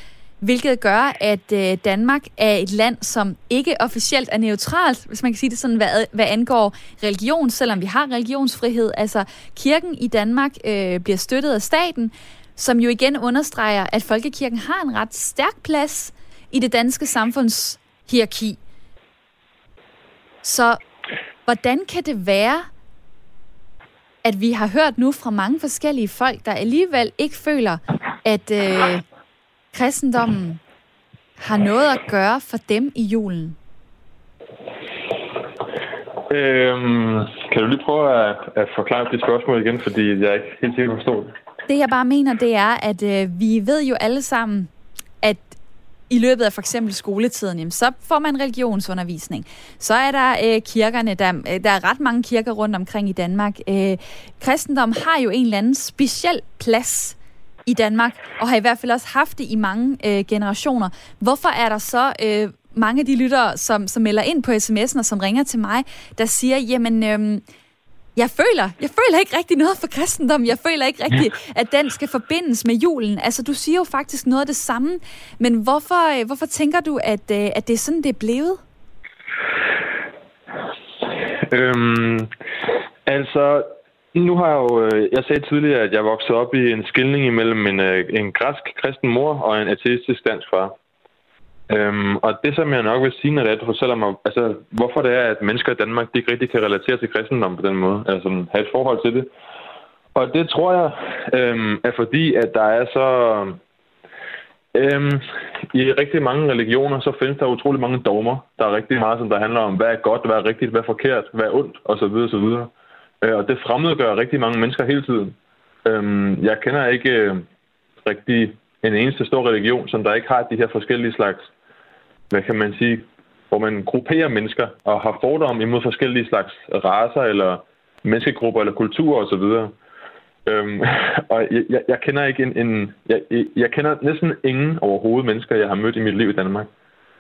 hvilket gør, at øh, Danmark er et land, som ikke officielt er neutralt, hvis man kan sige det sådan, hvad, hvad angår religion, selvom vi har religionsfrihed. Altså, kirken i Danmark øh, bliver støttet af staten, som jo igen understreger, at folkekirken har en ret stærk plads i det danske samfundshierarki. Så hvordan kan det være, at vi har hørt nu fra mange forskellige folk, der alligevel ikke føler, at øh, kristendommen har noget at gøre for dem i julen? Øhm, kan du lige prøve at, at forklare dit spørgsmål igen, fordi jeg er ikke helt sikker på forstå det. Det jeg bare mener, det er, at øh, vi ved jo alle sammen, at i løbet af for eksempel skoletiden, jamen, så får man religionsundervisning. Så er der øh, kirkerne, der, øh, der er ret mange kirker rundt omkring i Danmark. Øh, kristendom har jo en eller anden speciel plads i Danmark, og har i hvert fald også haft det i mange øh, generationer. Hvorfor er der så øh, mange af de lyttere, som, som melder ind på sms'en og som ringer til mig, der siger, jamen, øh, jeg føler, jeg føler ikke rigtig noget for kristendom. Jeg føler ikke rigtig, at den skal forbindes med julen. Altså, du siger jo faktisk noget af det samme. Men hvorfor, øh, hvorfor tænker du, at, øh, at det er sådan, det er blevet? Øhm, altså, nu har jeg jo, øh, jeg sagde tidligere, at jeg voksede op i en skilning imellem en, øh, en græsk kristen mor og en ateistisk dansk far. Øhm, og det, som jeg nok vil sige, når det er, du fortæller mig, altså, hvorfor det er, at mennesker i Danmark de ikke rigtig kan relatere til kristendom på den måde, altså have et forhold til det. Og det tror jeg øhm, er fordi, at der er så... Øhm, I rigtig mange religioner, så findes der utrolig mange dogmer. Der er rigtig meget, som der handler om, hvad er godt, hvad er rigtigt, hvad er forkert, hvad er ondt, osv. osv. Øh, og det fremmedgør rigtig mange mennesker hele tiden. Øhm, jeg kender ikke øh, rigtig en eneste stor religion, som der ikke har de her forskellige slags, hvad kan man sige, hvor man grupperer mennesker og har fordomme imod forskellige slags raser eller menneskegrupper eller kulturer osv. Øhm, [laughs] og jeg, jeg, jeg kender ikke en, en jeg, jeg kender næsten ingen overhovedet mennesker, jeg har mødt i mit liv i Danmark,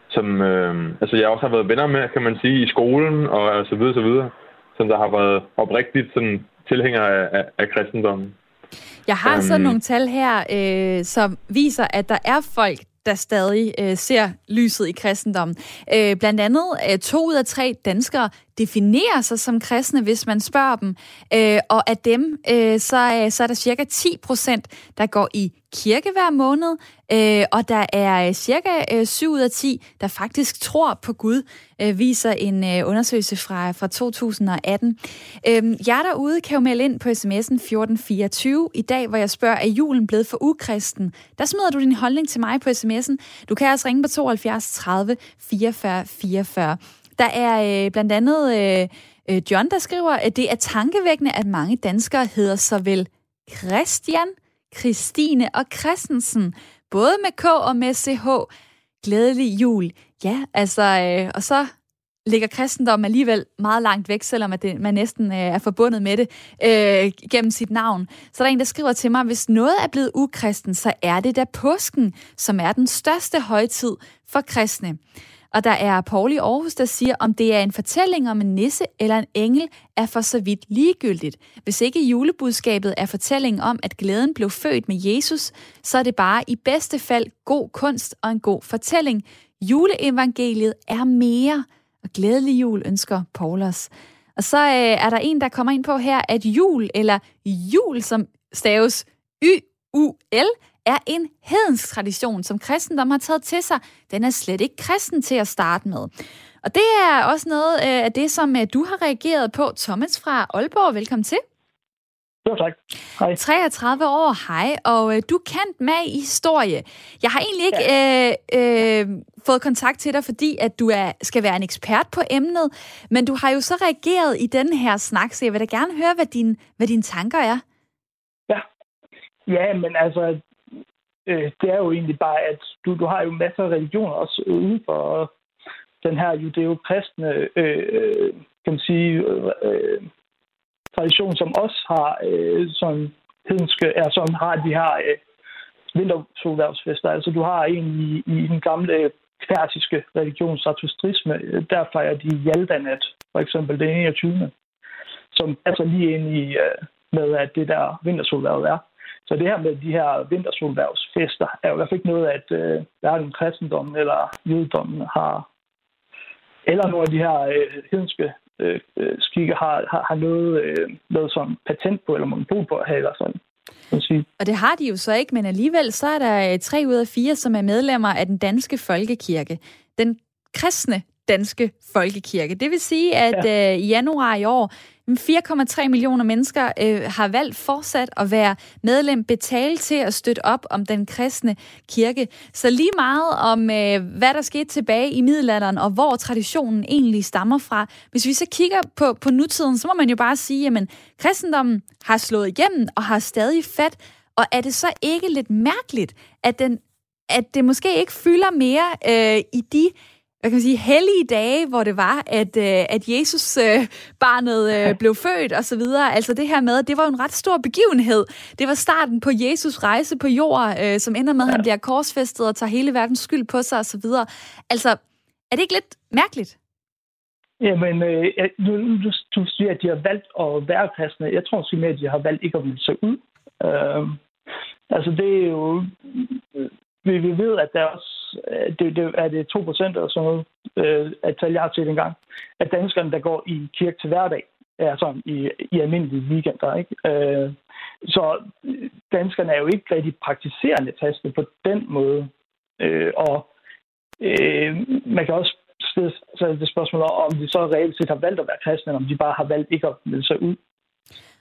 som øh, altså jeg også har været venner med, kan man sige, i skolen og så videre, så videre, som der har været oprigtigt sådan tilhængere af, af, af kristendommen. Jeg har um, sådan nogle tal her, øh, som viser, at der er folk, der stadig øh, ser lyset i kristendommen. Øh, blandt andet øh, to ud af tre danskere definerer sig som kristne, hvis man spørger dem. Øh, og af dem, øh, så, så er der cirka 10 procent, der går i kirke hver måned, øh, og der er øh, cirka øh, 7 ud af 10, der faktisk tror på Gud, øh, viser en øh, undersøgelse fra, fra 2018. Øh, jeg derude kan jo melde ind på sms'en 1424 i dag, hvor jeg spørger, er julen blevet for ukristen? Der smider du din holdning til mig på sms'en. Du kan også ringe på 72 30 44 44. Der er øh, blandt andet øh, øh, John, der skriver, at det er tankevækkende, at mange danskere hedder såvel Christian, Christine og Christensen, både med K og med CH. Glædelig jul. Ja, altså, øh, og så ligger kristendom alligevel meget langt væk, selvom at det, man næsten øh, er forbundet med det øh, gennem sit navn. Så der er en, der skriver til mig, hvis noget er blevet ukristen, så er det da påsken, som er den største højtid for kristne. Og der er Paul i Aarhus, der siger, om det er en fortælling om en nisse eller en engel, er for så vidt ligegyldigt. Hvis ikke julebudskabet er fortællingen om, at glæden blev født med Jesus, så er det bare i bedste fald god kunst og en god fortælling. Juleevangeliet er mere, og glædelig jul ønsker Paulus. Og så øh, er der en, der kommer ind på her, at jul, eller jul, som staves Y-U-L, er en hedensk tradition, som kristendom har taget til sig. Den er slet ikke kristen til at starte med. Og det er også noget øh, af det, som øh, du har reageret på. Thomas fra Aalborg, velkommen til. Jo, tak. Hej. 33 år, hej, og øh, du kendt med i historie. Jeg har egentlig ikke ja. øh, øh, fået kontakt til dig, fordi at du er, skal være en ekspert på emnet, men du har jo så reageret i den her snak, så jeg vil da gerne høre, hvad, din, hvad dine tanker er. Ja, ja men altså, øh, det er jo egentlig bare, at du, du har jo masser af religioner også uden for den her judeo-kristne, øh, øh, kan man sige, øh, tradition, som også har øh, sådan hedenske, er, som har de her øh, vintersolværvsfester. Altså du har en i, i den gamle persiske religion, satustrisme, der fejrer de Jaldanat, for eksempel den 21. Som passer lige ind i øh, med, at det der vintersolværv er. Så det her med de her vintersolværvsfester er jo i hvert fald ikke noget, at øh, hverken kristendommen eller jødedommen har, eller nogle af de her øh, hedenske øh, øh, skikke har, har, har noget, øh, noget som patent på, eller monopol på at have, eller sådan. Og det har de jo så ikke, men alligevel så er der øh, tre ud af fire, som er medlemmer af den danske folkekirke. Den kristne danske folkekirke. Det vil sige, at ja. øh, i januar i år 4,3 millioner mennesker øh, har valgt fortsat at være medlem, betale til at støtte op om den kristne kirke. Så lige meget om, øh, hvad der skete tilbage i middelalderen, og hvor traditionen egentlig stammer fra. Hvis vi så kigger på, på nutiden, så må man jo bare sige, at kristendommen har slået igennem og har stadig fat. Og er det så ikke lidt mærkeligt, at, den, at det måske ikke fylder mere øh, i de hvad kan man sige, hellige dage, hvor det var, at, øh, at Jesus øh, barnet øh, blev født og så videre. Altså det her med, det var en ret stor begivenhed. Det var starten på Jesus rejse på jord, øh, som ender med, at han bliver korsfæstet og tager hele verdens skyld på sig og så videre. Altså, er det ikke lidt mærkeligt? Jamen, øh, du, du, du siger, at de har valgt at være kristne. Jeg tror simpelthen, at de har valgt ikke at melde sig ud. Øh, altså, det er jo... Vi, vi ved, at der også øh, det, det, er det 2 procent eller sådan noget, øh, at tal, jeg har set engang, at danskerne, der går i kirke til hverdag, er sådan i, i almindelige weekender. Ikke? Øh, så danskerne er jo ikke rigtig praktiserende kristne på den måde. Øh, og øh, man kan også stille sig det spørgsmål om de så reelt set har valgt at være kristne, eller om de bare har valgt ikke at melde sig ud.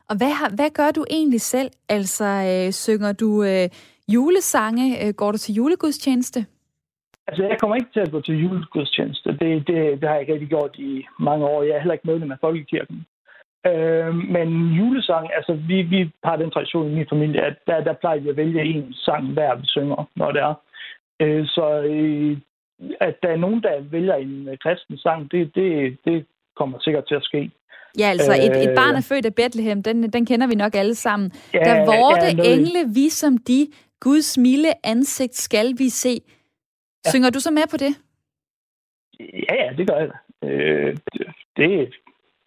Og hvad, har, hvad gør du egentlig selv? Altså, øh, synger du øh, julesange? Øh, går du til julegudstjeneste? Altså, jeg kommer ikke til at gå til julegudstjeneste. Det, det, det har jeg ikke rigtig gjort i mange år. Jeg er heller ikke medlem af Folkekirken. Øh, men julesang, altså vi, vi har den tradition i min familie, at der, der plejer vi at vælge en sang hver, vi synger, når det er. Øh, så øh, at der er nogen, der vælger en øh, kristen sang, det, det, det kommer sikkert til at ske. Ja, altså et, et barn er født af Bethlehem, den, den kender vi nok alle sammen. Ja, der vorte ja, noget... engle, vi som de, Guds milde ansigt skal vi se. Ja. Synger du så med på det? Ja, ja, det gør jeg Øh, det,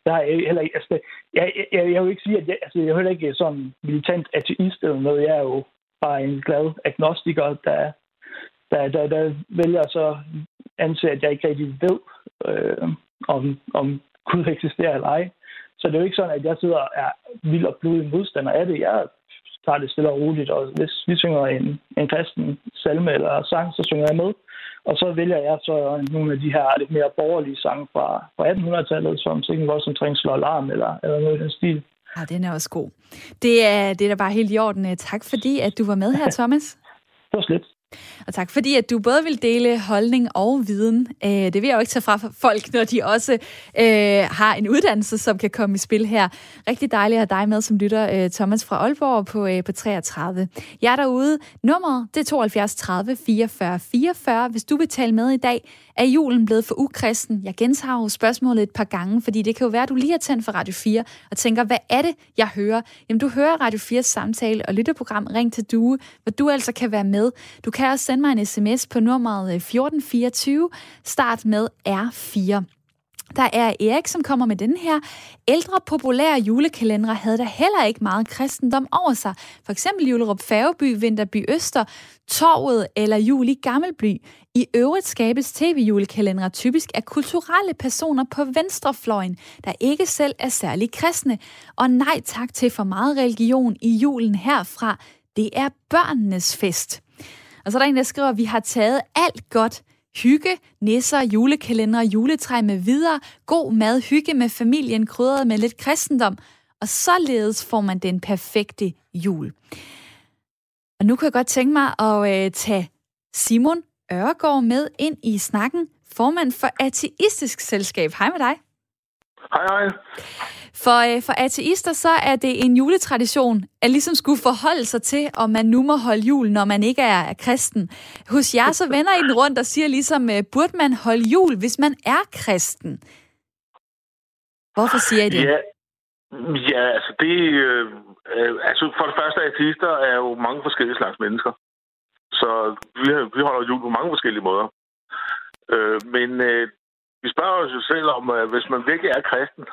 der er heller ikke, altså, jeg, jeg, jeg vil ikke sige, at jeg, altså, jeg er heller ikke sådan militant ateist eller noget. Jeg er jo bare en glad agnostiker, der, der, der, der vælger så anse, at jeg ikke rigtig ved, øh, om, om Gud eksisterer eller ej. Så det er jo ikke sådan, at jeg sidder og er vild og blodig modstander af det. Jeg tager det stille og roligt, og hvis vi synger en, en kristen salme eller sang, så synger jeg med. Og så vælger jeg så nogle af de her lidt mere borgerlige sange fra, fra 1800-tallet, som Sikken Vold som Trængsel og Alarm, eller, eller noget i den stil. Ja, den er også god. Det er, det er da bare helt i orden. Tak fordi, at du var med her, [laughs] Thomas. det var slet. Og tak fordi, at du både vil dele holdning og viden. Øh, det vil jeg jo ikke tage fra folk, når de også øh, har en uddannelse, som kan komme i spil her. Rigtig dejligt at have dig med som lytter, øh, Thomas fra Aalborg på, øh, på 33. Jeg er derude. Nummeret det er 72 30 44 44. Hvis du vil tale med i dag, er julen blevet for ukristen? Jeg gentager jo spørgsmålet et par gange, fordi det kan jo være, at du lige har tændt for Radio 4 og tænker, hvad er det, jeg hører? Jamen, du hører Radio 4's samtale og lytterprogram Ring til Due, hvor du altså kan være med. Du kan også sende mig en sms på nummeret øh, 1424. Start med R4. Der er Erik, som kommer med den her. Ældre populære julekalendere havde der heller ikke meget kristendom over sig. For eksempel Julerup Færgeby, Vinterby Øster, Torvet eller Jul i Gammelby. I øvrigt skabes tv-julekalendere typisk af kulturelle personer på venstrefløjen, der ikke selv er særlig kristne. Og nej tak til for meget religion i julen herfra. det er børnenes fest. Og så er der en, der skriver, at vi har taget alt godt hygge, nisser, julekalender, juletræ med videre, god mad, hygge med familien, krydret med lidt kristendom, og således får man den perfekte jul. Og nu kan jeg godt tænke mig at øh, tage Simon Ørgaard med ind i snakken, formand for Ateistisk Selskab. Hej med dig. Hej, hej. For, øh, for ateister så er det en juletradition, at ligesom skulle forholde sig til, om man nu må holde jul, når man ikke er kristen. Hos jer så vender I den rundt og siger ligesom, øh, burde man holde jul, hvis man er kristen? Hvorfor siger I det? Ja, ja altså det... Øh, øh, altså for det første, ateister er jo mange forskellige slags mennesker. Så vi, vi holder jul på mange forskellige måder. Øh, men øh, vi spørger os jo selv om, øh, hvis man virkelig er kristen,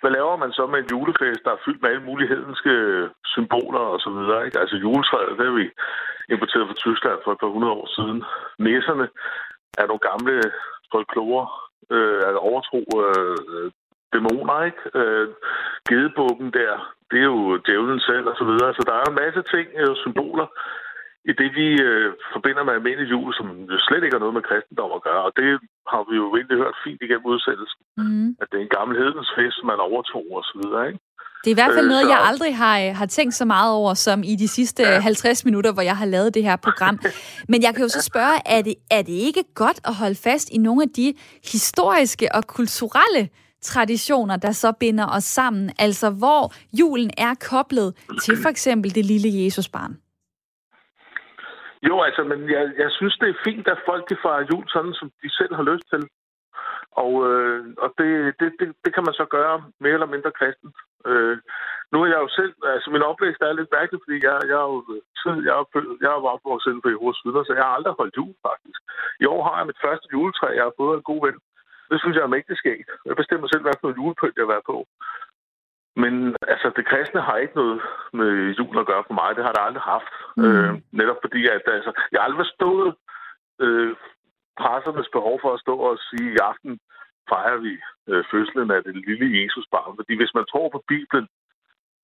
hvad laver man så med en julefest, der er fyldt med alle mulighedenske øh, symboler og så videre? Ikke? Altså juletræet, det har vi importeret fra Tyskland for et par hundrede år siden. Næserne er nogle gamle folklore, øh, altså overtro øh, dæmoner, ikke? Øh, gedebukken der, det er jo djævlen selv og så videre. Så der er en masse ting, øh, symboler, i det, vi øh, forbinder med almindelig jul, som jo slet ikke har noget med kristendom at gøre. Og det har vi jo egentlig hørt fint igennem udsættelsen. Mm. At det er en gammel hedens fest, man overtog og så videre, ikke? Det er i hvert fald øh, noget, jeg aldrig har, øh, har tænkt så meget over, som i de sidste ja. 50 minutter, hvor jeg har lavet det her program. [laughs] Men jeg kan jo så spørge, er det, er det ikke godt at holde fast i nogle af de historiske og kulturelle traditioner, der så binder os sammen? Altså hvor julen er koblet til for eksempel det lille Jesusbarn? Jo, altså, men jeg, jeg synes, det er fint, at folk de fejrer jul sådan, som de selv har lyst til. Og, øh, og det, det, det, det kan man så gøre mere eller mindre kristent. Øh, nu er jeg jo selv, altså min opvækst er lidt mærkelig, fordi jeg, jeg er jo øh, jeg er, jeg er opvokset inden for Jehovas vidner, så jeg har aldrig holdt jul faktisk. I år har jeg mit første juletræ, jeg har fået en god ven. Det synes jeg er mægtig skægt. Jeg bestemmer selv, hvad for noget julepynt jeg vil være på. Men altså, det kristne har ikke noget med jul at gøre for mig. Det har det aldrig haft. Mm. Øh, netop fordi, at altså, jeg har aldrig forstået øh, pressernes behov for at stå og sige, i aften fejrer vi øh, fødslen af det lille Jesusbarn. Fordi hvis man tror på Bibelen,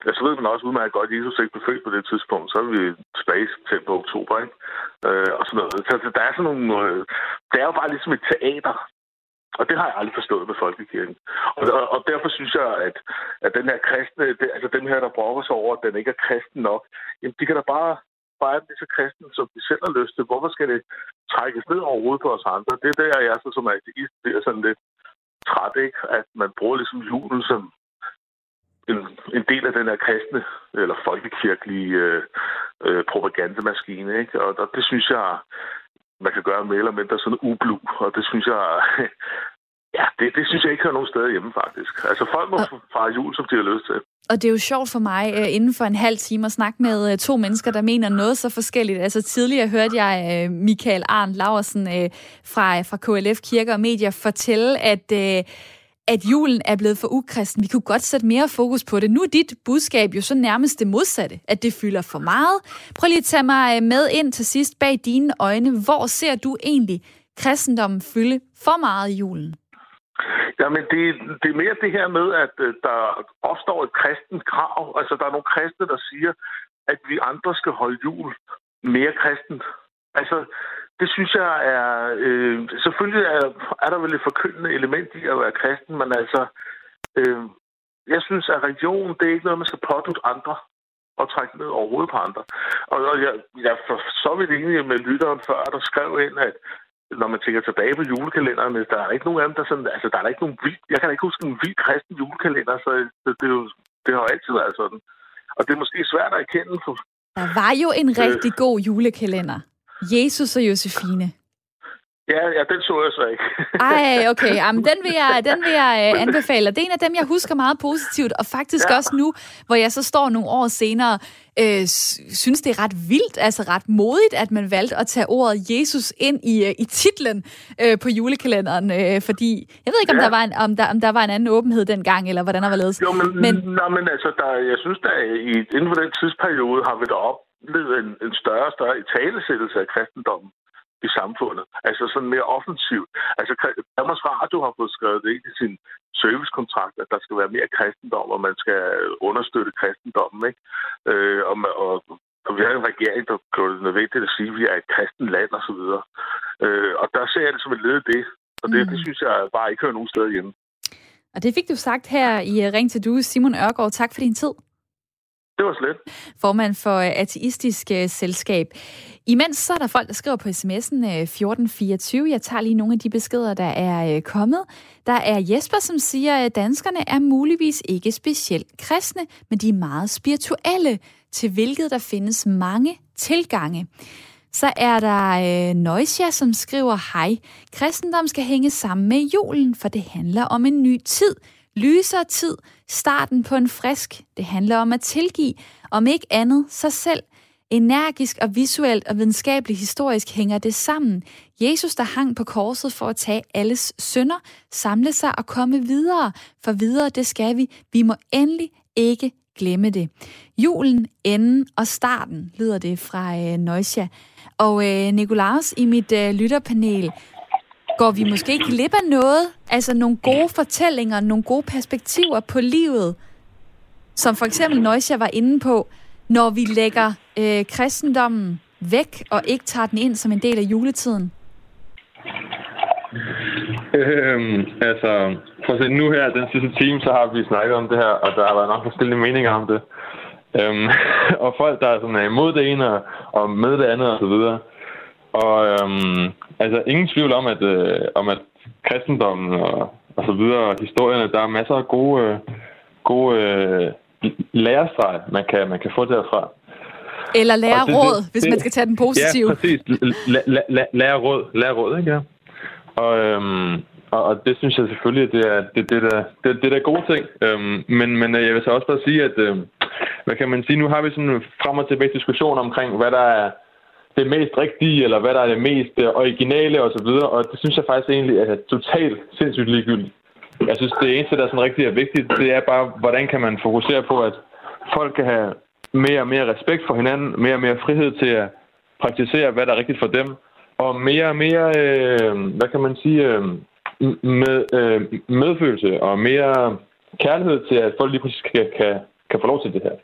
ja, så ved man også udmærket godt, at Jesus ikke blev født på det tidspunkt. Så er vi tilbage til på oktober, ikke? Øh, og sådan noget. Så, så der er sådan nogle... Øh, det er jo bare ligesom et teater. Og det har jeg aldrig forstået med folkekirken. Og, og, og derfor synes jeg, at, at den her kristne, det, altså dem her, der brokker sig over, at den ikke er kristen nok, jamen de kan da bare bare blive så kristen, som de selv har lyst til. Hvorfor skal det trækkes ned over hovedet på os andre? Det er der, jeg så som ateist bliver sådan lidt træt, ikke? At man bruger ligesom julen som en, en del af den her kristne eller folkekirkelige øh, øh, propagandamaskine, ikke? Og, og det synes jeg, man kan gøre mere eller mindre sådan ublu, og det synes jeg, [laughs] ja, det, det synes jeg ikke har nogen steder hjemme faktisk. Altså folk må og, fejre jul, som de har lyst til. Og det er jo sjovt for mig, uh, inden for en halv time, at snakke med uh, to mennesker, der mener noget så forskelligt. Altså tidligere hørte jeg uh, Michael Arndt Laversen uh, fra, fra KLF Kirker og Medier fortælle, at at julen er blevet for ukristen. Vi kunne godt sætte mere fokus på det. Nu er dit budskab jo så nærmest det modsatte, at det fylder for meget. Prøv lige at tage mig øh, med ind til sidst bag dine øjne. Hvor ser du egentlig kristendommen fylde for meget i julen? Jamen, det, det er mere det her med, at øh, der opstår et kristent krav. Altså, der er nogle kristne, der siger, at vi andre skal holde jul mere kristent. Altså, det synes jeg er... Øh, selvfølgelig er, er der vel et forkyndende element i at være kristen, men altså... Øh, jeg synes, at religion, det er ikke noget, man skal pådute andre og trække ned overhovedet på andre. Og, og jeg, jeg for så vidt enig med lytteren før, der skrev ind, at når man tænker tilbage på julekalenderne, der er ikke nogen af dem, der sådan, altså der er ikke nogen vild, jeg kan ikke huske en vild kristen julekalender, så det, det, det, det har jo altid været sådan. Og det er måske svært at erkende. For, der var jo en øh, rigtig god julekalender. Jesus og Josefine. Ja, ja, den så jeg så ikke. [laughs] Ej, okay. [laughs] Jamen, den vil jeg, den vil jeg uh, anbefale. Det er en af dem, jeg husker meget positivt. Og faktisk ja. også nu, hvor jeg så står nogle år senere, øh, synes det er ret vildt, altså ret modigt, at man valgte at tage ordet Jesus ind i, uh, i titlen uh, på julekalenderen. Uh, fordi, jeg ved ikke, om, ja. der var en, om, der, om der var en anden åbenhed dengang, eller hvordan der var ledet. Jo, men, men, nej, men altså, der, jeg synes, der i, inden for den tidsperiode har vi da op oplevet en, en større og større italesættelse af kristendommen i samfundet. Altså sådan mere offensivt. Altså Danmarks Radio har fået skrevet det ind i sin servicekontrakt, at der skal være mere kristendom, og man skal understøtte kristendommen. Ikke? Øh, og, og og vi har en regering, der gør det nødvendigt at sige, at vi er et kristent land og så videre. Øh, og der ser jeg det som et led i det. Og det, mm. det synes jeg bare ikke hører nogen sted hjemme. Og det fik du sagt her i øh, Ring til Du, Simon Ørgaard. Tak for din tid. Det var slet. Formand for øh, Ateistisk øh, Selskab. Imens så er der folk, der skriver på sms'en øh, 1424. Jeg tager lige nogle af de beskeder, der er kommet. Der er Jesper, som siger, at danskerne er muligvis ikke specielt kristne, men de er meget spirituelle, til hvilket der findes mange tilgange. Så er der øh, Noisia, som skriver, hej, kristendom skal hænge sammen med julen, for det handler om en ny tid, lysere tid, starten på en frisk. Det handler om at tilgive, om ikke andet sig selv. Energisk og visuelt og videnskabeligt historisk hænger det sammen. Jesus, der hang på korset for at tage alles synder, samle sig og komme videre. For videre, det skal vi. Vi må endelig ikke glemme det. Julen, enden og starten, lyder det fra øh, Neusja. Og øh, Nikolaus, i mit øh, lytterpanel, går vi måske ikke glip af noget? Altså nogle gode fortællinger, nogle gode perspektiver på livet, som for eksempel Neusja var inde på, når vi lægger øh, kristendommen væk og ikke tager den ind som en del af juletiden? Øhm, altså, for at se, nu her, den sidste time, så har vi snakket om det her, og der har været nok forskellige meninger om det. Øhm, [laughs] og folk, der er, sådan, er imod det ene og, og med det andet og så videre. Og øhm, altså, ingen tvivl om, at, øh, om at kristendommen og, og så videre, historierne, der er masser af gode, øh, gode øh, lærestreg, man kan, man kan få derfra. Eller lære råd, det, hvis man skal tage den positive. Ja, præcis. Lære råd, lære råd, ikke? Ja. Og, øhm, og, og det synes jeg selvfølgelig, at det er det, det, der, det, det der gode ting. Øhm, men, men jeg vil så også bare sige, at øhm, hvad kan man sige, nu har vi sådan en frem og tilbage diskussion omkring, hvad der er det mest rigtige, eller hvad der er det mest øh, originale osv., og, og det synes jeg faktisk egentlig er totalt sindssygt ligegyldigt. Jeg synes, det eneste, der er sådan rigtig er vigtigt, det er bare, hvordan kan man fokusere på, at folk kan have mere og mere respekt for hinanden, mere og mere frihed til at praktisere, hvad der er rigtigt for dem, og mere og mere, øh, hvad kan man sige, øh, med, øh, medfølelse og mere kærlighed til, at folk lige præcis kan, kan, kan få lov til det her.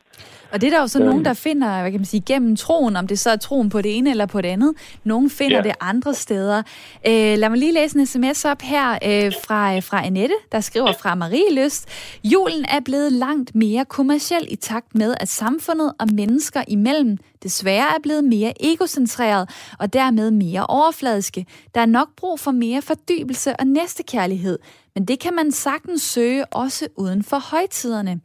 Og det er der jo så øhm. nogen, der finder, hvad kan man sige, gennem troen, om det så er troen på det ene eller på det andet. Nogen finder ja. det andre steder. Øh, lad mig lige læse en sms op her øh, fra, fra Annette, der skriver fra Marie Lyst. Julen er blevet langt mere kommersiel i takt med, at samfundet og mennesker imellem desværre er blevet mere egocentreret og dermed mere overfladiske. Der er nok brug for mere fordybelse og næstekærlighed, men det kan man sagtens søge også uden for højtiderne.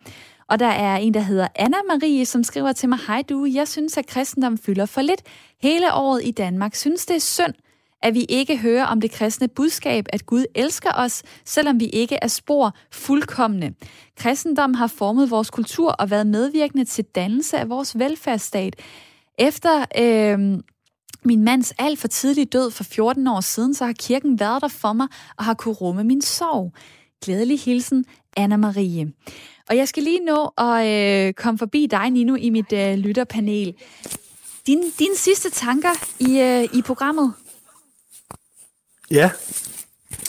Og der er en, der hedder Anna Marie, som skriver til mig, Hej du, jeg synes, at kristendom fylder for lidt hele året i Danmark. Synes det er synd, at vi ikke hører om det kristne budskab, at Gud elsker os, selvom vi ikke er spor fuldkommende. Kristendom har formet vores kultur og været medvirkende til dannelse af vores velfærdsstat. Efter øh, min mands alt for tidlige død for 14 år siden, så har kirken været der for mig og har kunne rumme min sorg. Glædelig hilsen, Anna Marie. Og jeg skal lige nå at øh, komme forbi dig, Nino, i mit øh, lytterpanel. Din, dine sidste tanker i, øh, i programmet? Ja,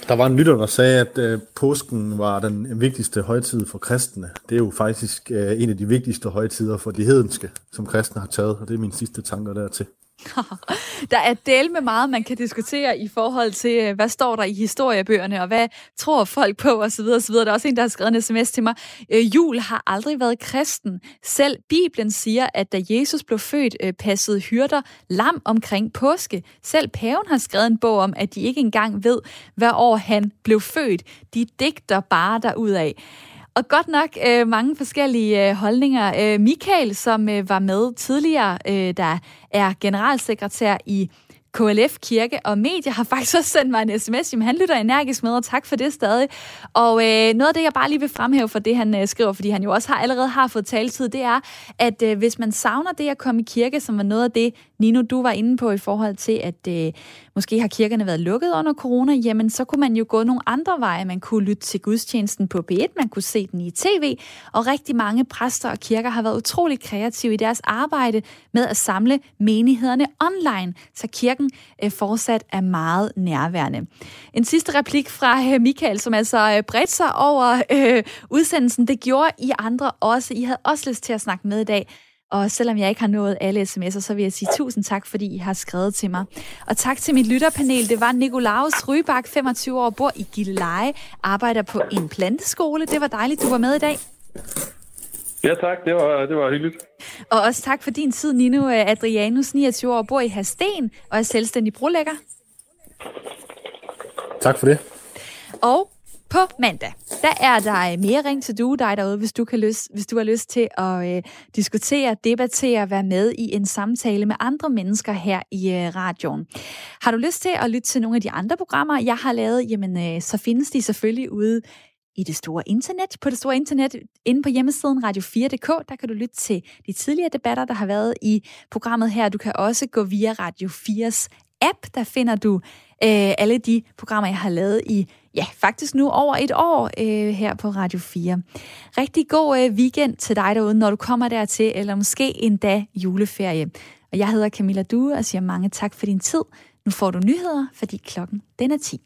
der var en lytter, der sagde, at øh, påsken var den vigtigste højtid for kristne. Det er jo faktisk øh, en af de vigtigste højtider for de hedenske, som kristne har taget, og det er mine sidste tanker dertil. [laughs] der er del med meget, man kan diskutere i forhold til, øh, hvad står der i historiebøgerne, og hvad tror folk på, osv. osv. Der er også en, der har skrevet en sms til mig. Øh, jul har aldrig været kristen. Selv Bibelen siger, at da Jesus blev født, øh, passede hyrder lam omkring påske. Selv paven har skrevet en bog om, at de ikke engang ved, hvad år han blev født. De digter bare derudaf. Og godt nok øh, mange forskellige øh, holdninger. Øh, Michael, som øh, var med tidligere, øh, der er generalsekretær i KLF Kirke og Medier har faktisk også sendt mig en sms. Jamen, han lytter energisk med, og tak for det stadig. Og øh, noget af det, jeg bare lige vil fremhæve for det, han øh, skriver, fordi han jo også har allerede har fået taletid, det er, at øh, hvis man savner det at komme i kirke, som var noget af det, Nino, du var inde på i forhold til, at øh, måske har kirkerne været lukket under corona, jamen så kunne man jo gå nogle andre veje. Man kunne lytte til gudstjenesten på B1, man kunne se den i tv, og rigtig mange præster og kirker har været utrolig kreative i deres arbejde med at samle menighederne online, så kirken øh, fortsat er meget nærværende. En sidste replik fra øh, Michael, som altså øh, bredte sig over øh, udsendelsen. Det gjorde I andre også. I havde også lyst til at snakke med i dag og selvom jeg ikke har nået alle sms'er, så vil jeg sige tusind tak, fordi I har skrevet til mig. Og tak til mit lytterpanel. Det var Nikolaus Rybak, 25 år, bor i Gilleleje, arbejder på en planteskole. Det var dejligt, du var med i dag. Ja tak, det var, det var hyggeligt. Og også tak for din tid, Nino Adrianus, 29 år, bor i Hasten og er selvstændig brolægger. Tak for det. Og på mandag, der er der mere ring til du, dig derude, hvis du, kan lyst, hvis du har lyst til at øh, diskutere, debattere, være med i en samtale med andre mennesker her i øh, radioen. Har du lyst til at lytte til nogle af de andre programmer, jeg har lavet, jamen øh, så findes de selvfølgelig ude i det store internet, på det store internet, inde på hjemmesiden radio4.dk, der kan du lytte til de tidligere debatter, der har været i programmet her. Du kan også gå via Radio 4's app, der finder du øh, alle de programmer, jeg har lavet i, ja, faktisk nu over et år øh, her på Radio 4. Rigtig god øh, weekend til dig derude, når du kommer dertil, eller måske endda juleferie. Og jeg hedder Camilla Due og siger mange tak for din tid. Nu får du nyheder, fordi klokken den er 10.